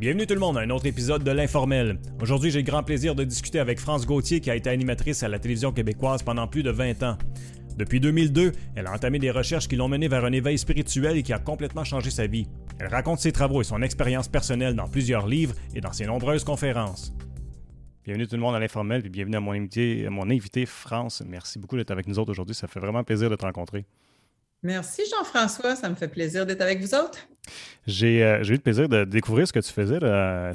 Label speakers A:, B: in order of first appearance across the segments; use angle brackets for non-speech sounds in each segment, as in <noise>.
A: Bienvenue tout le monde à un autre épisode de l'Informel. Aujourd'hui, j'ai le grand plaisir de discuter avec France Gauthier qui a été animatrice à la télévision québécoise pendant plus de 20 ans. Depuis 2002, elle a entamé des recherches qui l'ont menée vers un éveil spirituel et qui a complètement changé sa vie. Elle raconte ses travaux et son expérience personnelle dans plusieurs livres et dans ses nombreuses conférences. Bienvenue tout le monde à l'informel et bienvenue à mon invité, à mon invité France. Merci beaucoup d'être avec nous autres aujourd'hui. Ça fait vraiment plaisir de te rencontrer.
B: Merci Jean-François, ça me fait plaisir d'être avec vous autres.
A: J'ai euh, eu le plaisir de découvrir ce que tu faisais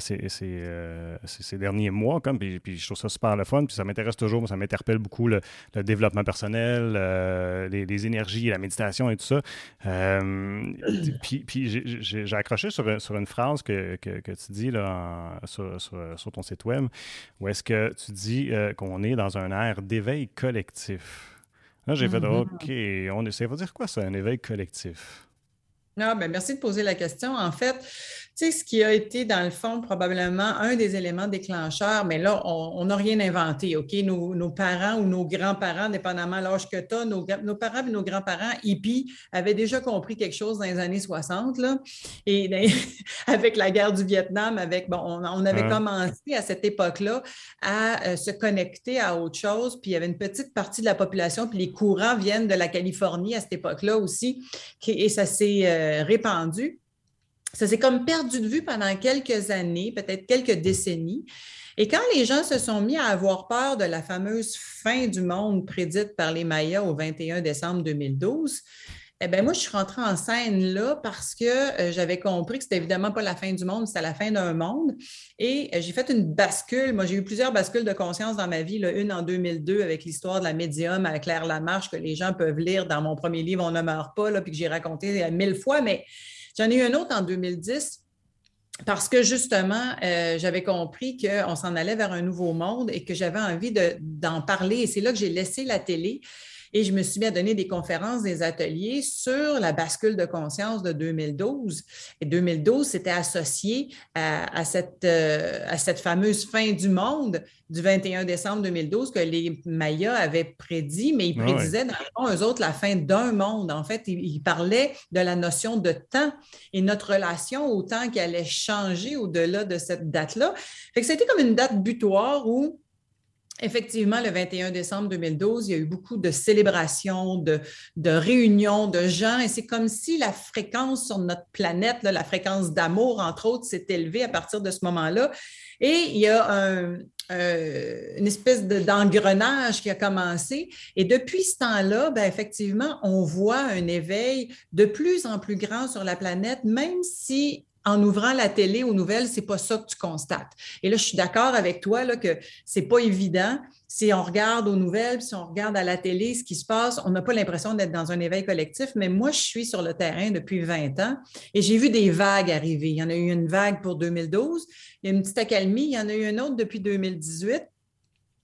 A: ces, euh, ces, derniers mois, comme, puis, puis, je trouve ça super le fun, puis ça m'intéresse toujours, ça m'interpelle beaucoup le, développement personnel, euh, les, énergies, la méditation et tout ça. <clears throat> puis, puis j'ai accroché sur, sur, une phrase que, que, tu dis là, sur, sur, ton site web, où est-ce que tu dis qu'on est dans un air d'éveil collectif. Là, j'ai fait mm-hmm. OK, on. Ça veut dire quoi, ça, un éveil collectif?
B: Ah, ben merci de poser la question. En fait, sais, ce qui a été, dans le fond, probablement un des éléments déclencheurs, mais là, on n'a rien inventé, OK? Nos, parents ou nos grands-parents, dépendamment de l'âge que tu as, nos, parents et nos grands-parents hippies avaient déjà compris quelque chose dans les années 60, là. Et ben, <laughs> avec la guerre du Vietnam, avec, bon, on, avait commencé à cette époque-là à euh, se connecter à autre chose, puis il y avait une petite partie de la population, puis les courants viennent de la Californie à cette époque-là aussi, et ça s'est euh, répandu ça s'est comme perdu de vue pendant quelques années, peut-être quelques décennies. Et quand les gens se sont mis à avoir peur de la fameuse fin du monde prédite par les Mayas au 21 décembre 2012, eh bien, moi, je suis rentrée en scène là parce que euh, j'avais compris que c'était évidemment pas la fin du monde, c'était la fin d'un monde. Et euh, j'ai fait une bascule. Moi, j'ai eu plusieurs bascules de conscience dans ma vie. Une en 2002 avec l'histoire de la médium à Claire Lamarche que les gens peuvent lire dans mon premier livre On ne meurt pas, là, puis que j'ai raconté euh, mille fois. Mais J'en ai eu un autre en 2010 parce que justement, euh, j'avais compris qu'on s'en allait vers un nouveau monde et que j'avais envie d'en parler. Et c'est là que j'ai laissé la télé et je me suis mis à donner des conférences, des ateliers sur la bascule de conscience de 2012. Et 2012, c'était associé à, cette, euh, à cette fameuse fin du monde du 21 décembre 2012 que les Mayas avaient prédit, mais ils ah prédisaient, dans le fond, eux autres, la fin d'un monde. En fait, ils, parlaient de la notion de temps et notre relation au temps qui allait changer au-delà de cette date-là. Fait que c'était comme une date butoir où Effectivement, le 21 décembre 2012, il y a eu beaucoup de célébrations, de, réunions de gens, et c'est comme si la fréquence sur notre planète, la fréquence d'amour, entre autres, s'est élevée à partir de ce moment-là. Et il y a euh, une espèce d'engrenage qui a commencé. Et depuis ce temps-là, ben, effectivement, on voit un éveil de plus en plus grand sur la planète, même si en ouvrant la télé aux nouvelles, c'est pas ça que tu constates. Et là, je suis d'accord avec toi là, que c'est pas évident. Si on regarde aux nouvelles, si on regarde à la télé ce qui se passe, on n'a pas l'impression d'être dans un éveil collectif. Mais moi, je suis sur le terrain depuis 20 ans et j'ai vu des vagues arriver. Il y en a eu une vague pour 2012, il y a une petite accalmie, il y en a eu une autre depuis 2018.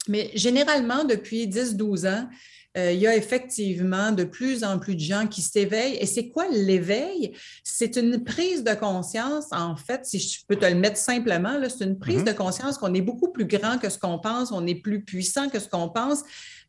B: Mais généralement, depuis 10-12 ans, euh, il y a effectivement de plus en plus de gens qui s'éveillent. Et c'est quoi l'éveil? C'est une prise de conscience, en fait, si je peux te le mettre simplement, c'est une prise mm-hmm. de conscience qu'on est beaucoup plus grand que ce qu'on pense, on est plus puissant que ce qu'on pense.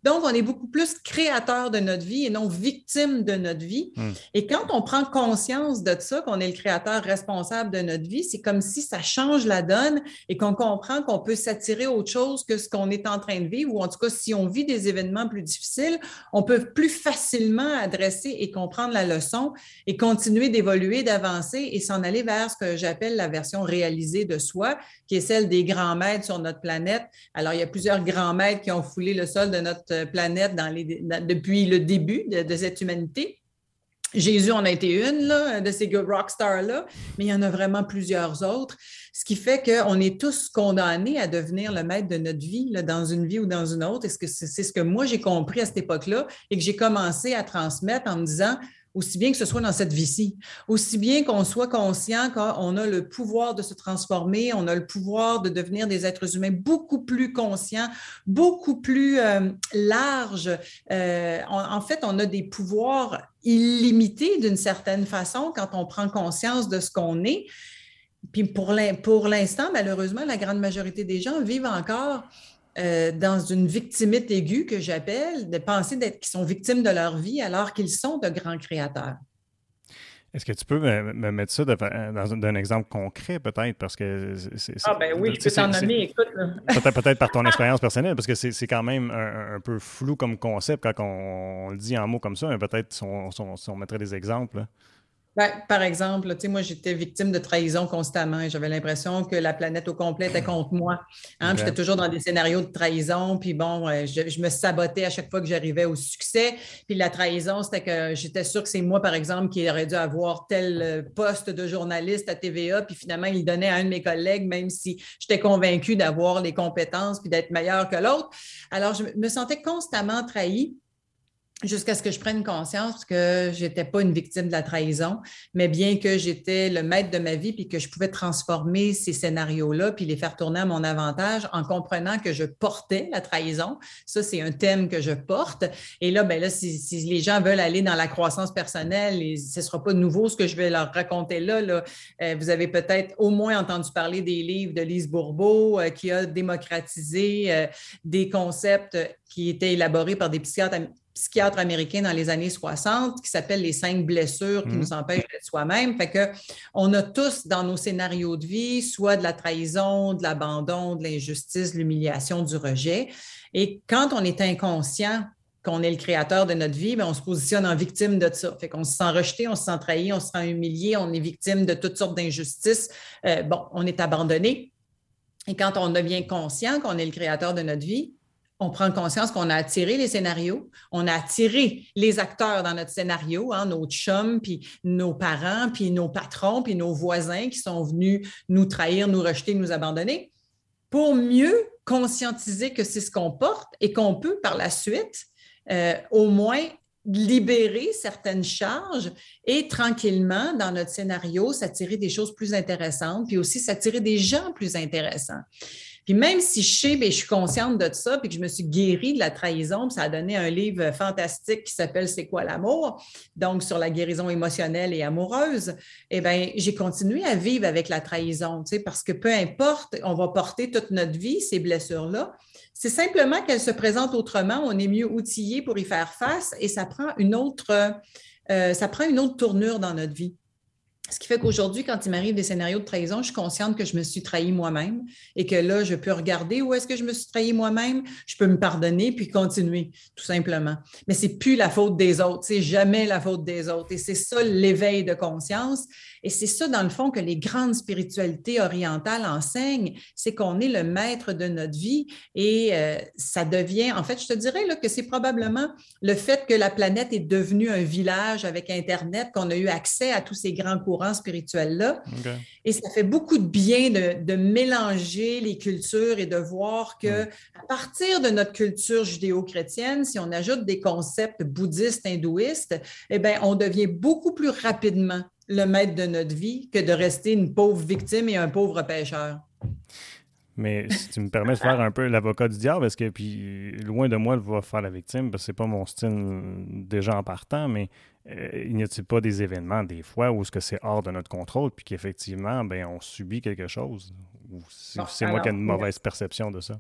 B: Donc, on est beaucoup plus créateur de notre vie et non victime de notre vie. Hmm. Et quand on prend conscience de ça, qu'on est le créateur responsable de notre vie, c'est comme si ça change la donne et qu'on comprend qu'on peut s'attirer autre chose que ce qu'on est en train de vivre, ou en tout cas, si on vit des événements plus difficiles, on peut plus facilement adresser et comprendre la leçon et continuer d'évoluer, d'avancer et s'en aller vers ce que j'appelle la version réalisée de soi, qui est celle des grands maîtres sur notre planète. Alors, il y a plusieurs grands maîtres qui ont foulé le sol de notre planète dans les, depuis le début de, cette humanité. Jésus en a été une de ces rockstars-là, mais il y en a vraiment plusieurs autres, ce qui fait qu'on est tous condamnés à devenir le maître de notre vie, dans une vie ou dans une autre. Est-ce que c'est ce que moi j'ai compris à cette époque-là et que j'ai commencé à transmettre en me disant, aussi bien que ce soit dans cette vie-ci, aussi bien qu'on soit conscient qu'on a le pouvoir de se transformer, on a le pouvoir de devenir des êtres humains beaucoup plus conscients, beaucoup plus euh, larges. Euh, en fait, on a des pouvoirs illimités d'une certaine façon quand on prend conscience de ce qu'on est. Puis pour l'instant, malheureusement, la grande majorité des gens vivent encore euh, dans une victimite aiguë que j'appelle, de penser qu'ils sont victimes de leur vie alors qu'ils sont de grands créateurs.
A: Est-ce que tu peux me, mettre ça dans un, exemple concret, peut-être? Parce que
B: c'est. Ah, ben oui, je peux t'en nommer, écoute.
A: Peut-être par ton <laughs> expérience personnelle, parce que c'est quand même un, peu flou comme concept quand on, le dit en mots comme ça, mais peut-être si, on, mettrait des exemples.
B: Ben, par exemple, moi, j'étais victime de trahison constamment et j'avais l'impression que la planète au complet était contre moi. Hein. J'étais toujours dans des scénarios de trahison, puis bon, euh, je, me sabotais à chaque fois que j'arrivais au succès. Puis la trahison, c'était que j'étais sûre que c'est moi, par exemple, qui aurais dû avoir tel euh, poste de journaliste à TVA, puis finalement, il donnait à un de mes collègues, même si j'étais convaincue d'avoir les compétences puis d'être meilleure que l'autre. Alors, je me sentais constamment trahie jusqu'à ce que je prenne conscience que j'étais pas une victime de la trahison, mais bien que j'étais le maître de ma vie puis que je pouvais transformer ces scénarios-là puis les faire tourner à mon avantage en comprenant que je portais la trahison. Ça, c'est un thème que je porte. Et là, ben là, si, les gens veulent aller dans la croissance personnelle, et ce sera pas nouveau ce que je vais leur raconter là. là. Euh, vous avez peut-être au moins entendu parler des livres de Lise Bourbeau euh, qui a démocratisé euh, des concepts qui étaient élaborés par des psychiatres psychiatre américain dans les années 60 qui s'appelle Les cinq blessures qui mhm. nous empêchent d'être soi-même. Fait que on a tous dans nos scénarios de vie soit de la trahison, de l'abandon, de l'injustice, de l'humiliation, du rejet. Et quand on est inconscient qu'on est le créateur de notre vie, bien, on se positionne en victime de ça. Fait qu'on se sent rejeté, on se sent trahi, on se sent humilié, on est victime de toutes sortes d'injustices. Euh, bon, on est abandonné. Et quand on devient conscient qu'on est le créateur de notre vie, on prend conscience qu'on a attiré les scénarios, on a attiré les acteurs dans notre scénario, hein, nos chums, puis nos parents, puis nos patrons, puis nos voisins qui sont venus nous trahir, nous rejeter, nous abandonner, pour mieux conscientiser que c'est ce qu'on porte et qu'on peut par la suite euh, au moins libérer certaines charges et tranquillement, dans notre scénario, s'attirer des choses plus intéressantes, puis aussi s'attirer des gens plus intéressants. Puis même si je sais, bien, je suis consciente de ça, puis que je me suis guérie de la trahison, ça a donné un livre fantastique qui s'appelle C'est quoi l'amour? Donc, sur la guérison émotionnelle et amoureuse, eh bien, j'ai continué à vivre avec la trahison, tu sais, parce que peu importe, on va porter toute notre vie ces blessures-là. C'est simplement qu'elles se présentent autrement, on est mieux outillé pour y faire face et ça prend une autre, euh, ça prend une autre tournure dans notre vie. Ce qui fait qu'aujourd'hui, quand il m'arrive des scénarios de trahison, je suis consciente que je me suis trahi moi-même et que là, je peux regarder où est-ce que je me suis trahi moi-même, je peux me pardonner puis continuer, tout simplement. Mais c'est plus la faute des autres, c'est jamais la faute des autres. Et c'est ça l'éveil de conscience. Et c'est ça, dans le fond, que les grandes spiritualités orientales enseignent, c'est qu'on est le maître de notre vie et euh, ça devient, en fait, je te dirais là, que c'est probablement le fait que la planète est devenue un village avec Internet, qu'on a eu accès à tous ces grands courants spirituels-là. Et ça fait beaucoup de bien de, mélanger les cultures et de voir que à partir de notre culture judéo-chrétienne, si on ajoute des concepts bouddhistes, hindouistes, eh bien, on devient beaucoup plus rapidement le maître de notre vie que de rester une pauvre victime et un pauvre pêcheur.
A: Mais si tu me permets de faire un peu l'avocat du diable, parce que puis loin de moi de voir faire la victime, parce que c'est pas mon style déjà en partant, mais euh, il n'y a-t-il pas des événements des fois où ce que c'est hors de notre contrôle, puis qu'effectivement, ben on subit quelque chose, ou c'est moi qui ai une mauvaise perception de ça?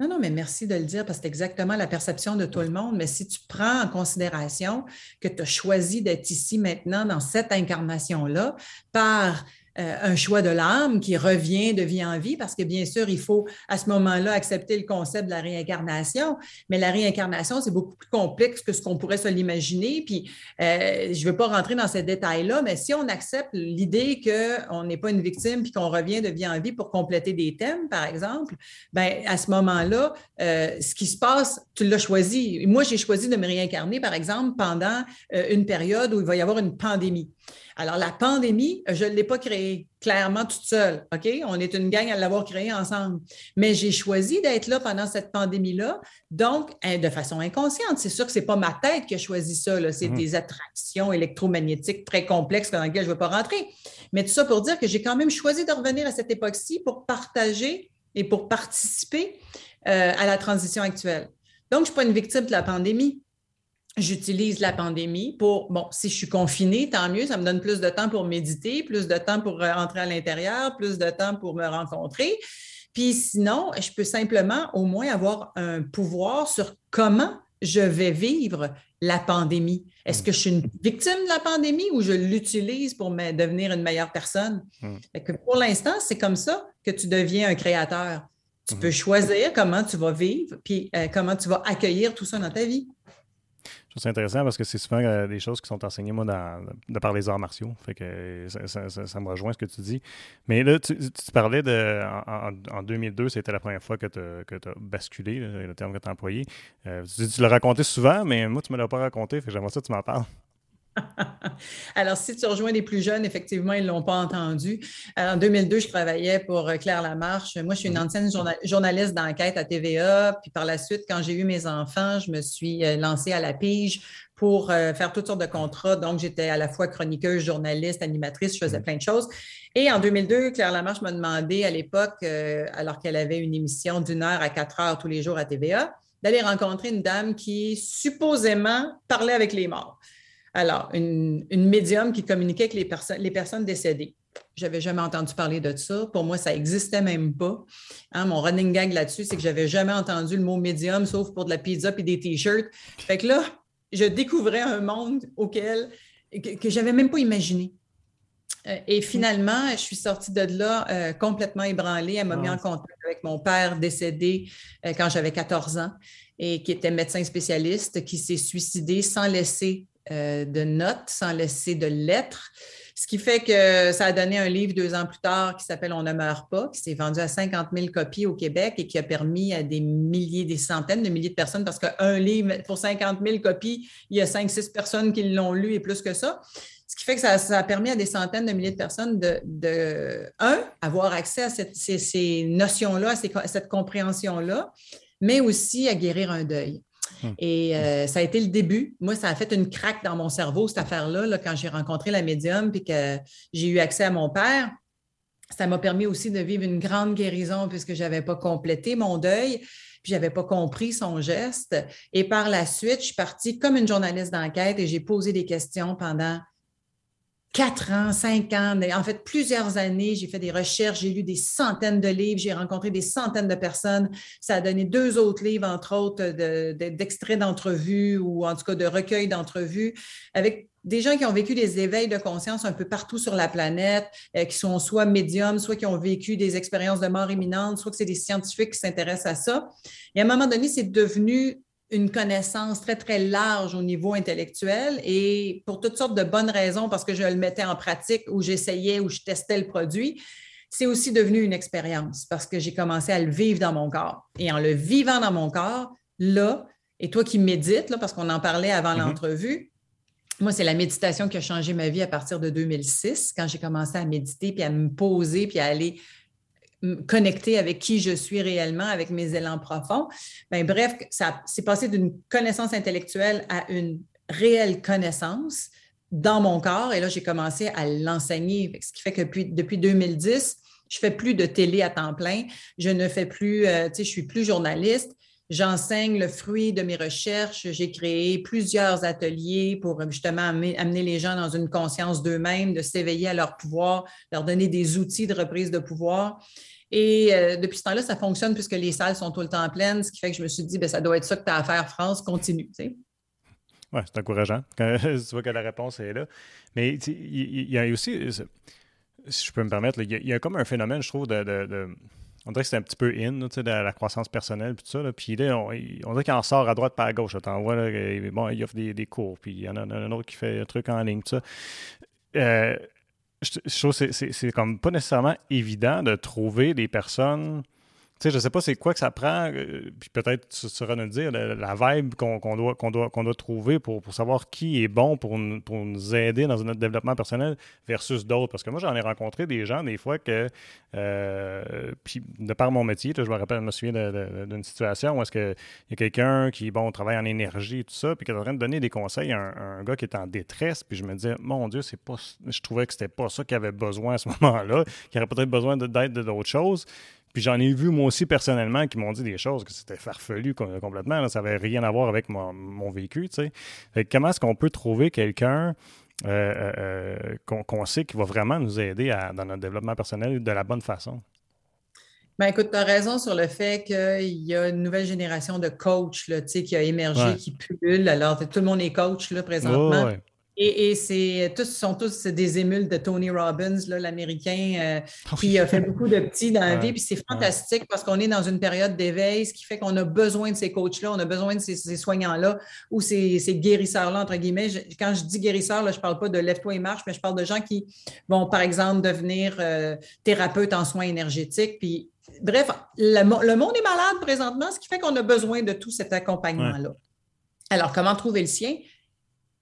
B: Non, non, mais merci de le dire parce que c'est exactement la perception de tout le monde. Mais si tu prends en considération que tu as choisi d'être ici maintenant dans cette incarnation-là par euh, un choix de l'âme qui revient de vie en vie, parce que bien sûr, il faut à ce moment-là accepter le concept de la réincarnation, mais la réincarnation, c'est beaucoup plus complexe que ce qu'on pourrait se l'imaginer. Puis, euh, je ne veux pas rentrer dans ces détails-là, mais si on accepte l'idée qu'on n'est pas une victime puis qu'on revient de vie en vie pour compléter des thèmes, par exemple, ben à ce moment-là, euh, ce qui se passe, tu l'as choisi. Moi, j'ai choisi de me réincarner, par exemple, pendant une période où il va y avoir une pandémie. Alors, la pandémie, je ne l'ai pas créée clairement toute seule. OK? On est une gang à l'avoir créée ensemble. Mais j'ai choisi d'être là pendant cette pandémie-là, donc hein, de façon inconsciente. C'est sûr que ce n'est pas ma tête qui a choisi ça. C'est mhm. des attractions électromagnétiques très complexes dans lesquelles je ne vais pas rentrer. Mais tout ça pour dire que j'ai quand même choisi de revenir à cette époque-ci pour partager et pour participer euh, à la transition actuelle. Donc, je ne suis pas une victime de la pandémie j'utilise la pandémie pour, bon, si je suis confinée, tant mieux, ça me donne plus de temps pour méditer, plus de temps pour rentrer à l'intérieur, plus de temps pour me rencontrer. Puis sinon, je peux simplement au moins avoir un pouvoir sur comment je vais vivre la pandémie? Est-ce mm. que je suis une victime de la pandémie ou je l'utilise pour me devenir une meilleure personne? Mm. Que pour l'instant, c'est comme ça que tu deviens un créateur. Tu mm-hmm. peux choisir comment tu vas vivre, puis euh, comment tu vas accueillir tout ça dans ta vie.
A: Je trouve intéressant parce que c'est souvent euh, des choses qui sont enseignées, moi, de par les arts martiaux. Ça, me rejoint ce que tu dis. Mais là, tu, parlais de. En, 2002, c'était la première fois que tu as basculé, le terme que tu as employé. Euh, tu, l'as raconté souvent, mais moi, tu ne me l'as pas raconté. Fait que j'aimerais ça que tu m'en parles. <laughs>
B: Alors, si tu rejoins les plus jeunes, effectivement, ils ne l'ont pas entendu. en 2002, je travaillais pour euh, Claire Lamarche. Moi, je suis une mhm. ancienne journaliste d'enquête à TVA. Puis par la suite, quand j'ai eu mes enfants, je me suis euh, lancée à la pige pour euh, faire toutes sortes de contrats. Donc, j'étais à la fois chroniqueuse, journaliste, animatrice, je faisais mhm. plein de choses. Et en 2002, Claire Lamarche m'a demandé à l'époque, alors qu'elle avait une émission d'une heure à quatre heures tous les jours à TVA, d'aller rencontrer une dame qui supposément parlait avec les morts. Alors, une, médium qui communiquait avec les, les personnes décédées. Je n'avais jamais entendu parler de ça. Pour moi, ça n'existait même pas. Hein, mon running gag là-dessus, c'est que j'avais jamais entendu le mot médium, sauf pour de la pizza et des t-shirts. Fait que là, je découvrais un monde auquel que, je n'avais même pas imaginé. Euh, et finalement, je suis sortie de là euh, complètement ébranlée. Elle m'a mis en contact avec mon père décédé euh, quand j'avais 14 ans et qui était médecin spécialiste, qui s'est suicidé sans laisser euh, de notes, sans laisser de lettres. Ce qui fait que ça a donné un livre deux ans plus tard qui s'appelle On ne meurt pas, qui s'est vendu à 50 000 copies au Québec et qui a permis à des milliers, des centaines de milliers de personnes, parce qu'un livre pour 50 000 copies, il y a 5-6 personnes qui l'ont lu et plus que ça. Ce qui fait que ça, a permis à des centaines de milliers de personnes de, un, avoir accès à ces, notions-là, à cette compréhension-là, mais aussi à guérir un deuil. Hmm. Et euh, ça a été le début. Moi, ça a fait une craque dans mon cerveau, cette affaire-là, quand j'ai rencontré la médium puis que j'ai eu accès à mon père. Ça m'a permis aussi de vivre une grande guérison puisque je n'avais pas complété mon deuil, puis je n'avais pas compris son geste. Et par la suite, je suis partie comme une journaliste d'enquête et j'ai posé des questions pendant quatre ans, cinq ans, en fait plusieurs années. J'ai fait des recherches, j'ai lu des centaines de livres, j'ai rencontré des centaines de personnes. Ça a donné deux autres livres, entre autres, d'extraits d'entrevues ou en tout cas de recueils d'entrevues avec des gens qui ont vécu des éveils de conscience un peu partout sur la planète, euh, qui sont soit médiums, soit qui ont vécu des expériences de mort imminente, soit que c'est des scientifiques qui s'intéressent à ça. Et à un moment donné, c'est devenu une connaissance très, très large au niveau intellectuel et pour toutes sortes de bonnes raisons, parce que je le mettais en pratique ou j'essayais ou je testais le produit, c'est aussi devenu une expérience parce que j'ai commencé à le vivre dans mon corps. Et en le vivant dans mon corps, là, et toi qui médites, là, parce qu'on en parlait avant mm-hmm. l'entrevue, moi, c'est la méditation qui a changé ma vie à partir de 2006, quand j'ai commencé à méditer, puis à me poser, puis à aller connecter avec qui je suis réellement, avec mes élans profonds. Ben, bref, ça s'est passé d'une connaissance intellectuelle à une réelle connaissance dans mon corps. Et là, j'ai commencé à l'enseigner. Ce qui fait que depuis, depuis 2010, je fais plus de télé à temps plein. Je ne fais plus, euh, tu sais, je suis plus journaliste. J'enseigne le fruit de mes recherches. J'ai créé plusieurs ateliers pour justement amener les gens dans une conscience d'eux-mêmes, de s'éveiller à leur pouvoir, leur donner des outils de reprise de pouvoir. Et euh, depuis ce temps-là, ça fonctionne puisque les salles sont tout le temps pleines, ce qui fait que je me suis dit, ben, ça doit être ça que tu as à faire, France, continue.
A: Oui, c'est encourageant. <laughs> tu vois que la réponse est là. Mais il y, a aussi, si je peux me permettre, il y, a comme un phénomène, je trouve, de. on dirait que c'est un petit peu in, de la croissance personnelle, puis tout ça. Puis là, on, dirait qu'il en sort à droite pas à gauche. T'en vois, bon, il offre des, des cours, puis il y en a un autre qui fait un truc en ligne, tout ça. Euh, je, trouve que c'est comme pas nécessairement évident de trouver des personnes sais, je sais pas c'est quoi que ça prend, euh, puis peut-être tu sauras nous dire la, vibe qu'on doit, doit, doit trouver pour, pour, savoir qui est bon pour, pour nous aider dans notre développement personnel versus d'autres. Parce que moi, j'en ai rencontré des gens, des fois, que, euh, puis de par mon métier, je me rappelle, je me souviens d'une situation où est-ce qu'il y a quelqu'un qui, bon, travaille en énergie et tout ça, puis qui est en train de donner des conseils à un, gars qui est en détresse, puis je me disais, mon Dieu, c'est pas, je trouvais que c'était pas ça qu'il avait besoin à ce <laughs> moment-là, qu'il aurait peut-être besoin d'aide d'autres choses. Puis j'en ai vu moi aussi personnellement qui m'ont dit des choses que c'était farfelu complètement. ça n'avait rien à voir avec mon, vécu. Tu sais. comment est-ce qu'on peut trouver quelqu'un euh, euh, euh, qu'on sait qui va vraiment nous aider dans notre développement personnel de la bonne façon?
B: Ben, écoute, tu as raison sur le fait qu'il y a une nouvelle génération de coachs là, qui a émergé, qui pullule. Alors, tout le monde est coach là, présentement. Et, c'est tous sont tous des émules de Tony Robbins, l'Américain, euh, ah qui a fait beaucoup de petits dans la vie. Puis c'est fantastique parce qu'on est dans une période d'éveil, ce qui fait qu'on a besoin de ces coachs-là, on a besoin de ces, soignants-là ou ces, guérisseurs-là, entre guillemets. quand je dis guérisseurs, je ne parle pas de lève-toi et marche, mais je parle de gens qui vont, par exemple, devenir euh, thérapeutes en soins énergétiques. Puis, bref, le, le, monde est malade présentement, ce qui fait qu'on a besoin de tout cet accompagnement-là. Alors, comment trouver le sien?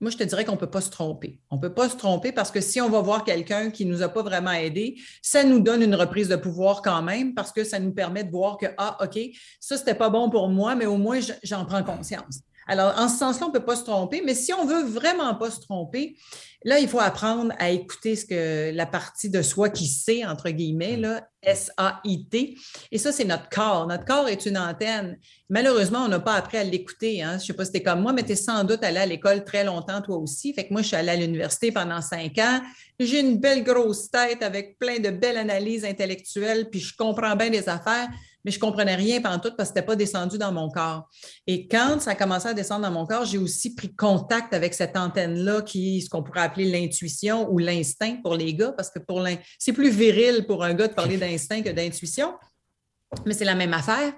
B: Moi, je te dirais qu'on ne peut pas se tromper. On ne peut pas se tromper parce que si on va voir quelqu'un qui ne nous a pas vraiment aidé, ça nous donne une reprise de pouvoir quand même parce que ça nous permet de voir que, ah, OK, ça, ce n'était pas bon pour moi, mais au moins, j'en prends conscience. Alors, en ce sens-là, on ne peut pas se tromper, mais si on veut vraiment pas se tromper, là, il faut apprendre à écouter ce que la partie de soi qui sait, entre guillemets, là, S-A-I-T. Et ça, c'est notre corps. Notre corps est une antenne. Malheureusement, on n'a pas appris à l'écouter. Hein. Je ne sais pas si c'était comme moi, mais tu es sans doute allé à l'école très longtemps, toi aussi. Fait que moi, je suis allée à l'université pendant cinq ans. J'ai une belle grosse tête avec plein de belles analyses intellectuelles, puis je comprends bien les affaires mais je ne comprenais rien pendant tout parce que ce n'était pas descendu dans mon corps. Et quand ça a commencé à descendre dans mon corps, j'ai aussi pris contact avec cette antenne-là qui est ce qu'on pourrait appeler l'intuition ou l'instinct pour les gars, parce que pour c'est plus viril pour un gars de parler d'instinct que d'intuition, mais c'est la même affaire.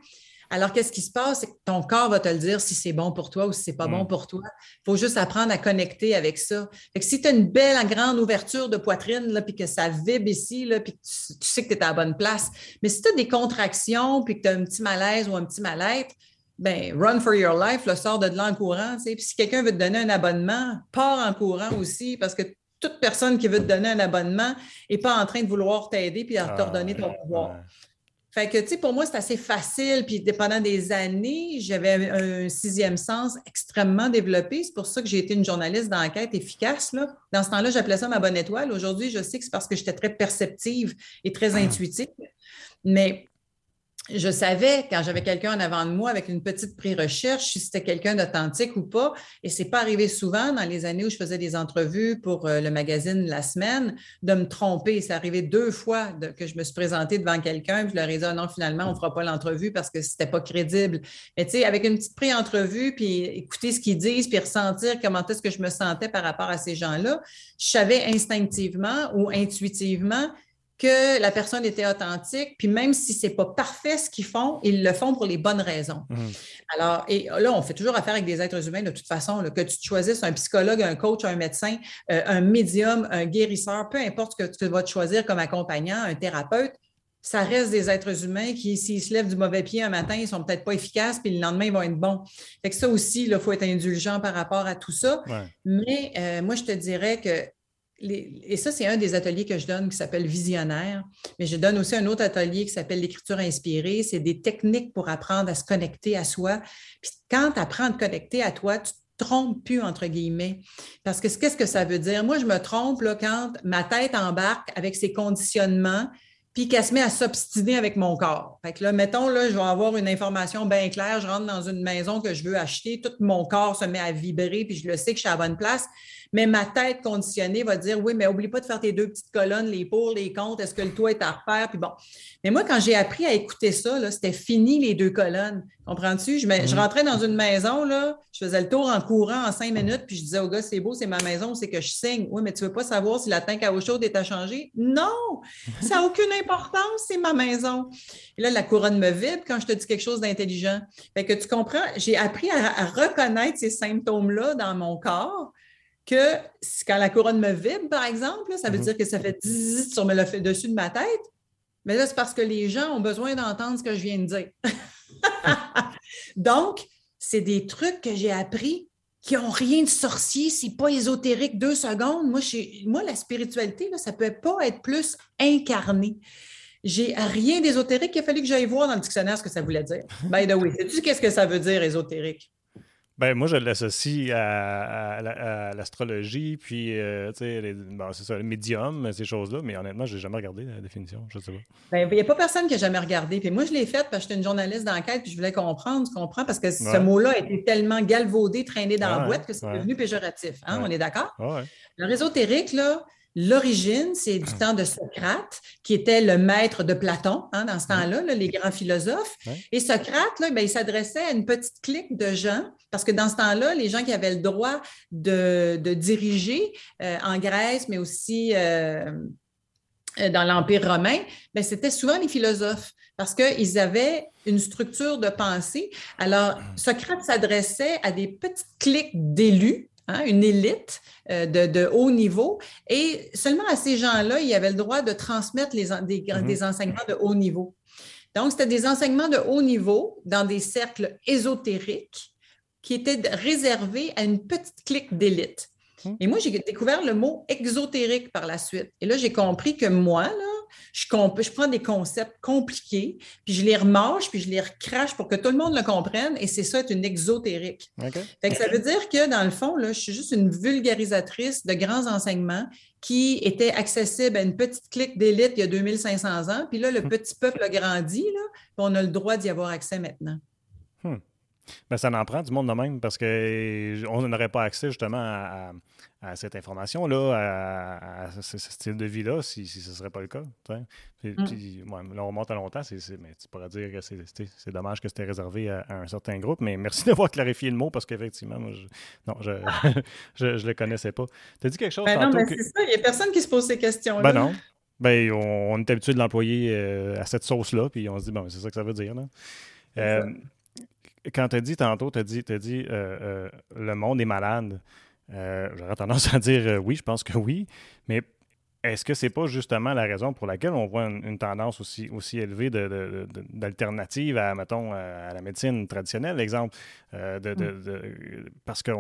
B: Alors, qu'est-ce qui se passe? C'est que ton corps va te le dire si c'est bon pour toi ou si c'est pas bon mm. pour toi. Il faut juste apprendre à connecter avec ça. Fait que si tu as une belle, grande ouverture de poitrine, puis que ça vibre ici, puis que tu, sais que tu es à la bonne place. Mais si tu as des contractions, puis que tu as un petit malaise ou un petit mal-être, ben, run for your life, le sort de là en courant. Puis si quelqu'un veut te donner un abonnement, pars en courant aussi, parce que toute personne qui veut te donner un abonnement n'est pas en train de vouloir t'aider puis à te redonner ton ah, pouvoir. Fait que, tu sais, pour moi, c'est assez facile. Puis, pendant des années, j'avais un sixième sens extrêmement développé. C'est pour ça que j'ai été une journaliste d'enquête efficace. Là. Dans ce temps-là, j'appelais ça ma bonne étoile. Aujourd'hui, je sais que c'est parce que j'étais très perceptive et très ah. intuitive. Mais je savais quand j'avais quelqu'un en avant de moi avec une petite pré-recherche si c'était quelqu'un d'authentique ou pas. Et c'est pas arrivé souvent dans les années où je faisais des entrevues pour euh, le magazine La Semaine de me tromper. C'est arrivé deux fois que je me suis présentée devant quelqu'un et je leur ai dit ah non, finalement, on fera pas l'entrevue parce que c'était pas crédible. Mais tu sais, avec une petite pré-entrevue, puis écouter ce qu'ils disent, puis ressentir comment est-ce que je me sentais par rapport à ces gens-là, je savais instinctivement ou intuitivement que la personne était authentique, puis même si ce n'est pas parfait ce qu'ils font, ils le font pour les bonnes raisons. Mhm. Alors, et là, on fait toujours affaire avec des êtres humains de toute façon, que tu choisisses un psychologue, un coach, un médecin, euh, un médium, un guérisseur, peu importe ce que tu vas te choisir comme accompagnant, un thérapeute, ça reste des êtres humains qui, s'ils se lèvent du mauvais pied un matin, ils sont peut-être pas efficaces, puis le lendemain, ils vont être bons. Fait que ça aussi, il faut être indulgent par rapport à tout ça. Mais euh, moi, je te dirais que et ça, c'est un des ateliers que je donne qui s'appelle Visionnaire, mais je donne aussi un autre atelier qui s'appelle l'écriture inspirée. C'est des techniques pour apprendre à se connecter à soi. Puis quand tu apprends à te connecter à toi, tu te trompes plus, entre guillemets. Parce que qu'est-ce que ça veut dire? Moi, je me trompe là, quand ma tête embarque avec ses conditionnements, puis qu'elle se met à s'obstiner avec mon corps. Fait que là, mettons, là, je vais avoir une information bien claire, je rentre dans une maison que je veux acheter, tout mon corps se met à vibrer, puis je le sais que je suis à la bonne place. Mais ma tête conditionnée va dire oui, mais oublie pas de faire tes deux petites colonnes, les pour, les contre, est-ce que le toit est à refaire? Puis bon. Mais moi, quand j'ai appris à écouter ça, c'était fini les deux colonnes. Comprends-tu? Je, je, mhm. rentrais dans une maison, là, je faisais le tour en courant en cinq minutes, puis je disais au gars, c'est beau, c'est ma maison, c'est que je signe. Oui, mais tu veux pas savoir si la tank à eau chaude est à changer? Non! Ça n'a aucune importance, c'est ma maison. Et là, la couronne me vibre quand je te dis quelque chose d'intelligent. Fait que tu comprends, j'ai appris à reconnaître ces symptômes-là dans mon corps que quand la couronne me vibre, par exemple, ça veut mhm. dire que ça fait 10 sur le dessus de ma tête. Mais là, c'est parce que les gens ont besoin d'entendre ce que je viens de dire. <laughs> Donc, c'est des trucs que j'ai appris qui n'ont rien de sorcier, c'est pas ésotérique deux secondes. Moi, moi la spiritualité, là, ça ne peut pas être plus incarné. J'ai rien d'ésotérique. Il a fallu que j'aille voir dans le dictionnaire ce que ça voulait dire. By the way, sais-tu qu'est-ce que ça veut dire, ésotérique?
A: Ben, moi, je l'associe à, l'astrologie, puis, euh, tu sais, c'est ça, le médium, ces choses-là, mais honnêtement, je n'ai jamais regardé la définition, je sais pas.
B: Ben, il n'y a pas personne qui a jamais regardé. Puis moi, je l'ai faite parce que j'étais une journaliste d'enquête, puis je voulais comprendre, tu comprends, parce que ce mot-là a été tellement galvaudé, traîné dans la boîte que c'est devenu péjoratif. Hein? On est d'accord? Le réseau là, L'origine, c'est du temps de Socrate, qui était le maître de Platon hein, dans ce temps-là, les grands philosophes. Et Socrate, là, ben, il s'adressait à une petite clique de gens, parce que dans ce temps-là, les gens qui avaient le droit de, diriger euh, en Grèce, mais aussi euh, dans l'Empire romain, ben, c'était souvent les philosophes, parce qu'ils avaient une structure de pensée. Alors, Socrate s'adressait à des petites cliques d'élus Hein, une élite euh, de, haut niveau. Et seulement à ces gens-là, il y avait le droit de transmettre les, mm-hmm. des, enseignements de haut niveau. Donc, c'était des enseignements de haut niveau dans des cercles ésotériques qui étaient réservés à une petite clique d'élite. Mm. Et moi, j'ai découvert le mot exotérique par la suite. Et là, j'ai compris que moi, là, je, je, prends des concepts compliqués, puis je les remâche, puis je les recrache pour que tout le monde le comprenne, et c'est ça, être une exotérique. ça veut dire que, dans le fond, là, je suis juste une vulgarisatrice de grands enseignements qui étaient accessibles à une petite clique d'élite il y a 2500 ans, puis là, le hmm. petit peuple a grandi, là, puis on a le droit d'y avoir accès maintenant.
A: Hmm. Ben, ça en prend du monde de même parce qu'on n'aurait pas accès justement à, cette information-là, à, ce, style de vie-là, si, ce ne serait pas le cas. Mm. là, on remonte à longtemps, mais tu pourrais dire que c'est dommage que c'était réservé à, un certain groupe, mais merci <laughs> d'avoir clarifié le mot parce qu'effectivement, moi, je, non, je <laughs> ne le connaissais pas. Tu as dit quelque chose
B: ben non, mais c'est ça, il n'y a personne qui se pose ces questions-là.
A: Ben non. Ben, on, est habitué de l'employer euh, à cette sauce-là, puis on se dit, bon, c'est ça que ça veut dire. Là quand tu as dit tantôt, tu as dit, dit euh, euh, le monde est malade, euh, j'aurais tendance à dire oui, je pense que oui, mais est-ce que c'est pas justement la raison pour laquelle on voit une, tendance aussi, aussi élevée d'alternatives à, mettons, à la médecine traditionnelle, exemple? Euh, mm. parce que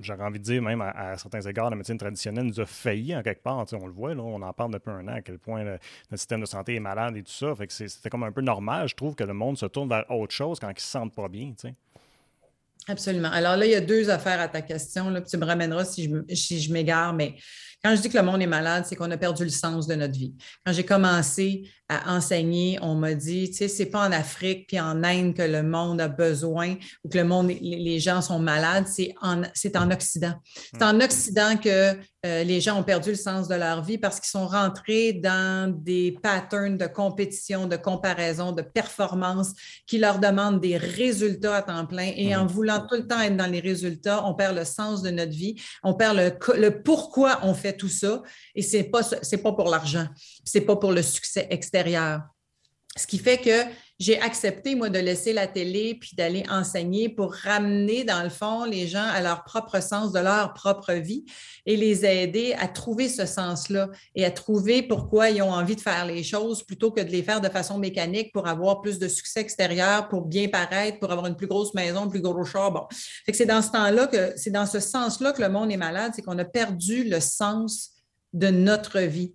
A: j'aurais envie de dire, même à, certains égards, la médecine traditionnelle nous a failli en quelque part. On le voit, là, on en parle depuis un an, à quel point notre système de santé est malade et tout ça. Fait que c'était comme un peu normal, je trouve, que le monde se tourne vers autre chose quand ils se sentent pas bien.
B: Absolument. Alors là, il y a deux affaires à ta question. Là, tu me ramèneras si je m'égare, mais quand je dis que le monde est malade, c'est qu'on a perdu le sens de notre vie. Quand j'ai commencé à enseigner, on m'a dit, tu sais, c'est pas en Afrique puis en Inde que le monde a besoin ou que le monde, les gens sont malades, c'est en, c'est en Occident. C'est en Occident que euh, les gens ont perdu le sens de leur vie parce qu'ils sont rentrés dans des patterns de compétition, de comparaison, de performance qui leur demandent des résultats à temps plein. Et en voulant tout le temps être dans les résultats, on perd le sens de notre vie, on perd le, le pourquoi on fait tout ça et c'est pas c'est pas pour l'argent, c'est pas pour le succès extérieur. Ce qui fait que j'ai accepté, moi, de laisser la télé puis d'aller enseigner pour ramener, dans le fond, les gens à leur propre sens de leur propre vie et les aider à trouver ce sens-là et à trouver pourquoi ils ont envie de faire les choses plutôt que de les faire de façon mécanique pour avoir plus de succès extérieur, pour bien paraître, pour avoir une plus grosse maison, un plus gros char. Bon. c'est dans ce temps-là que, c'est dans ce sens-là que le monde est malade, c'est qu'on a perdu le sens de notre vie.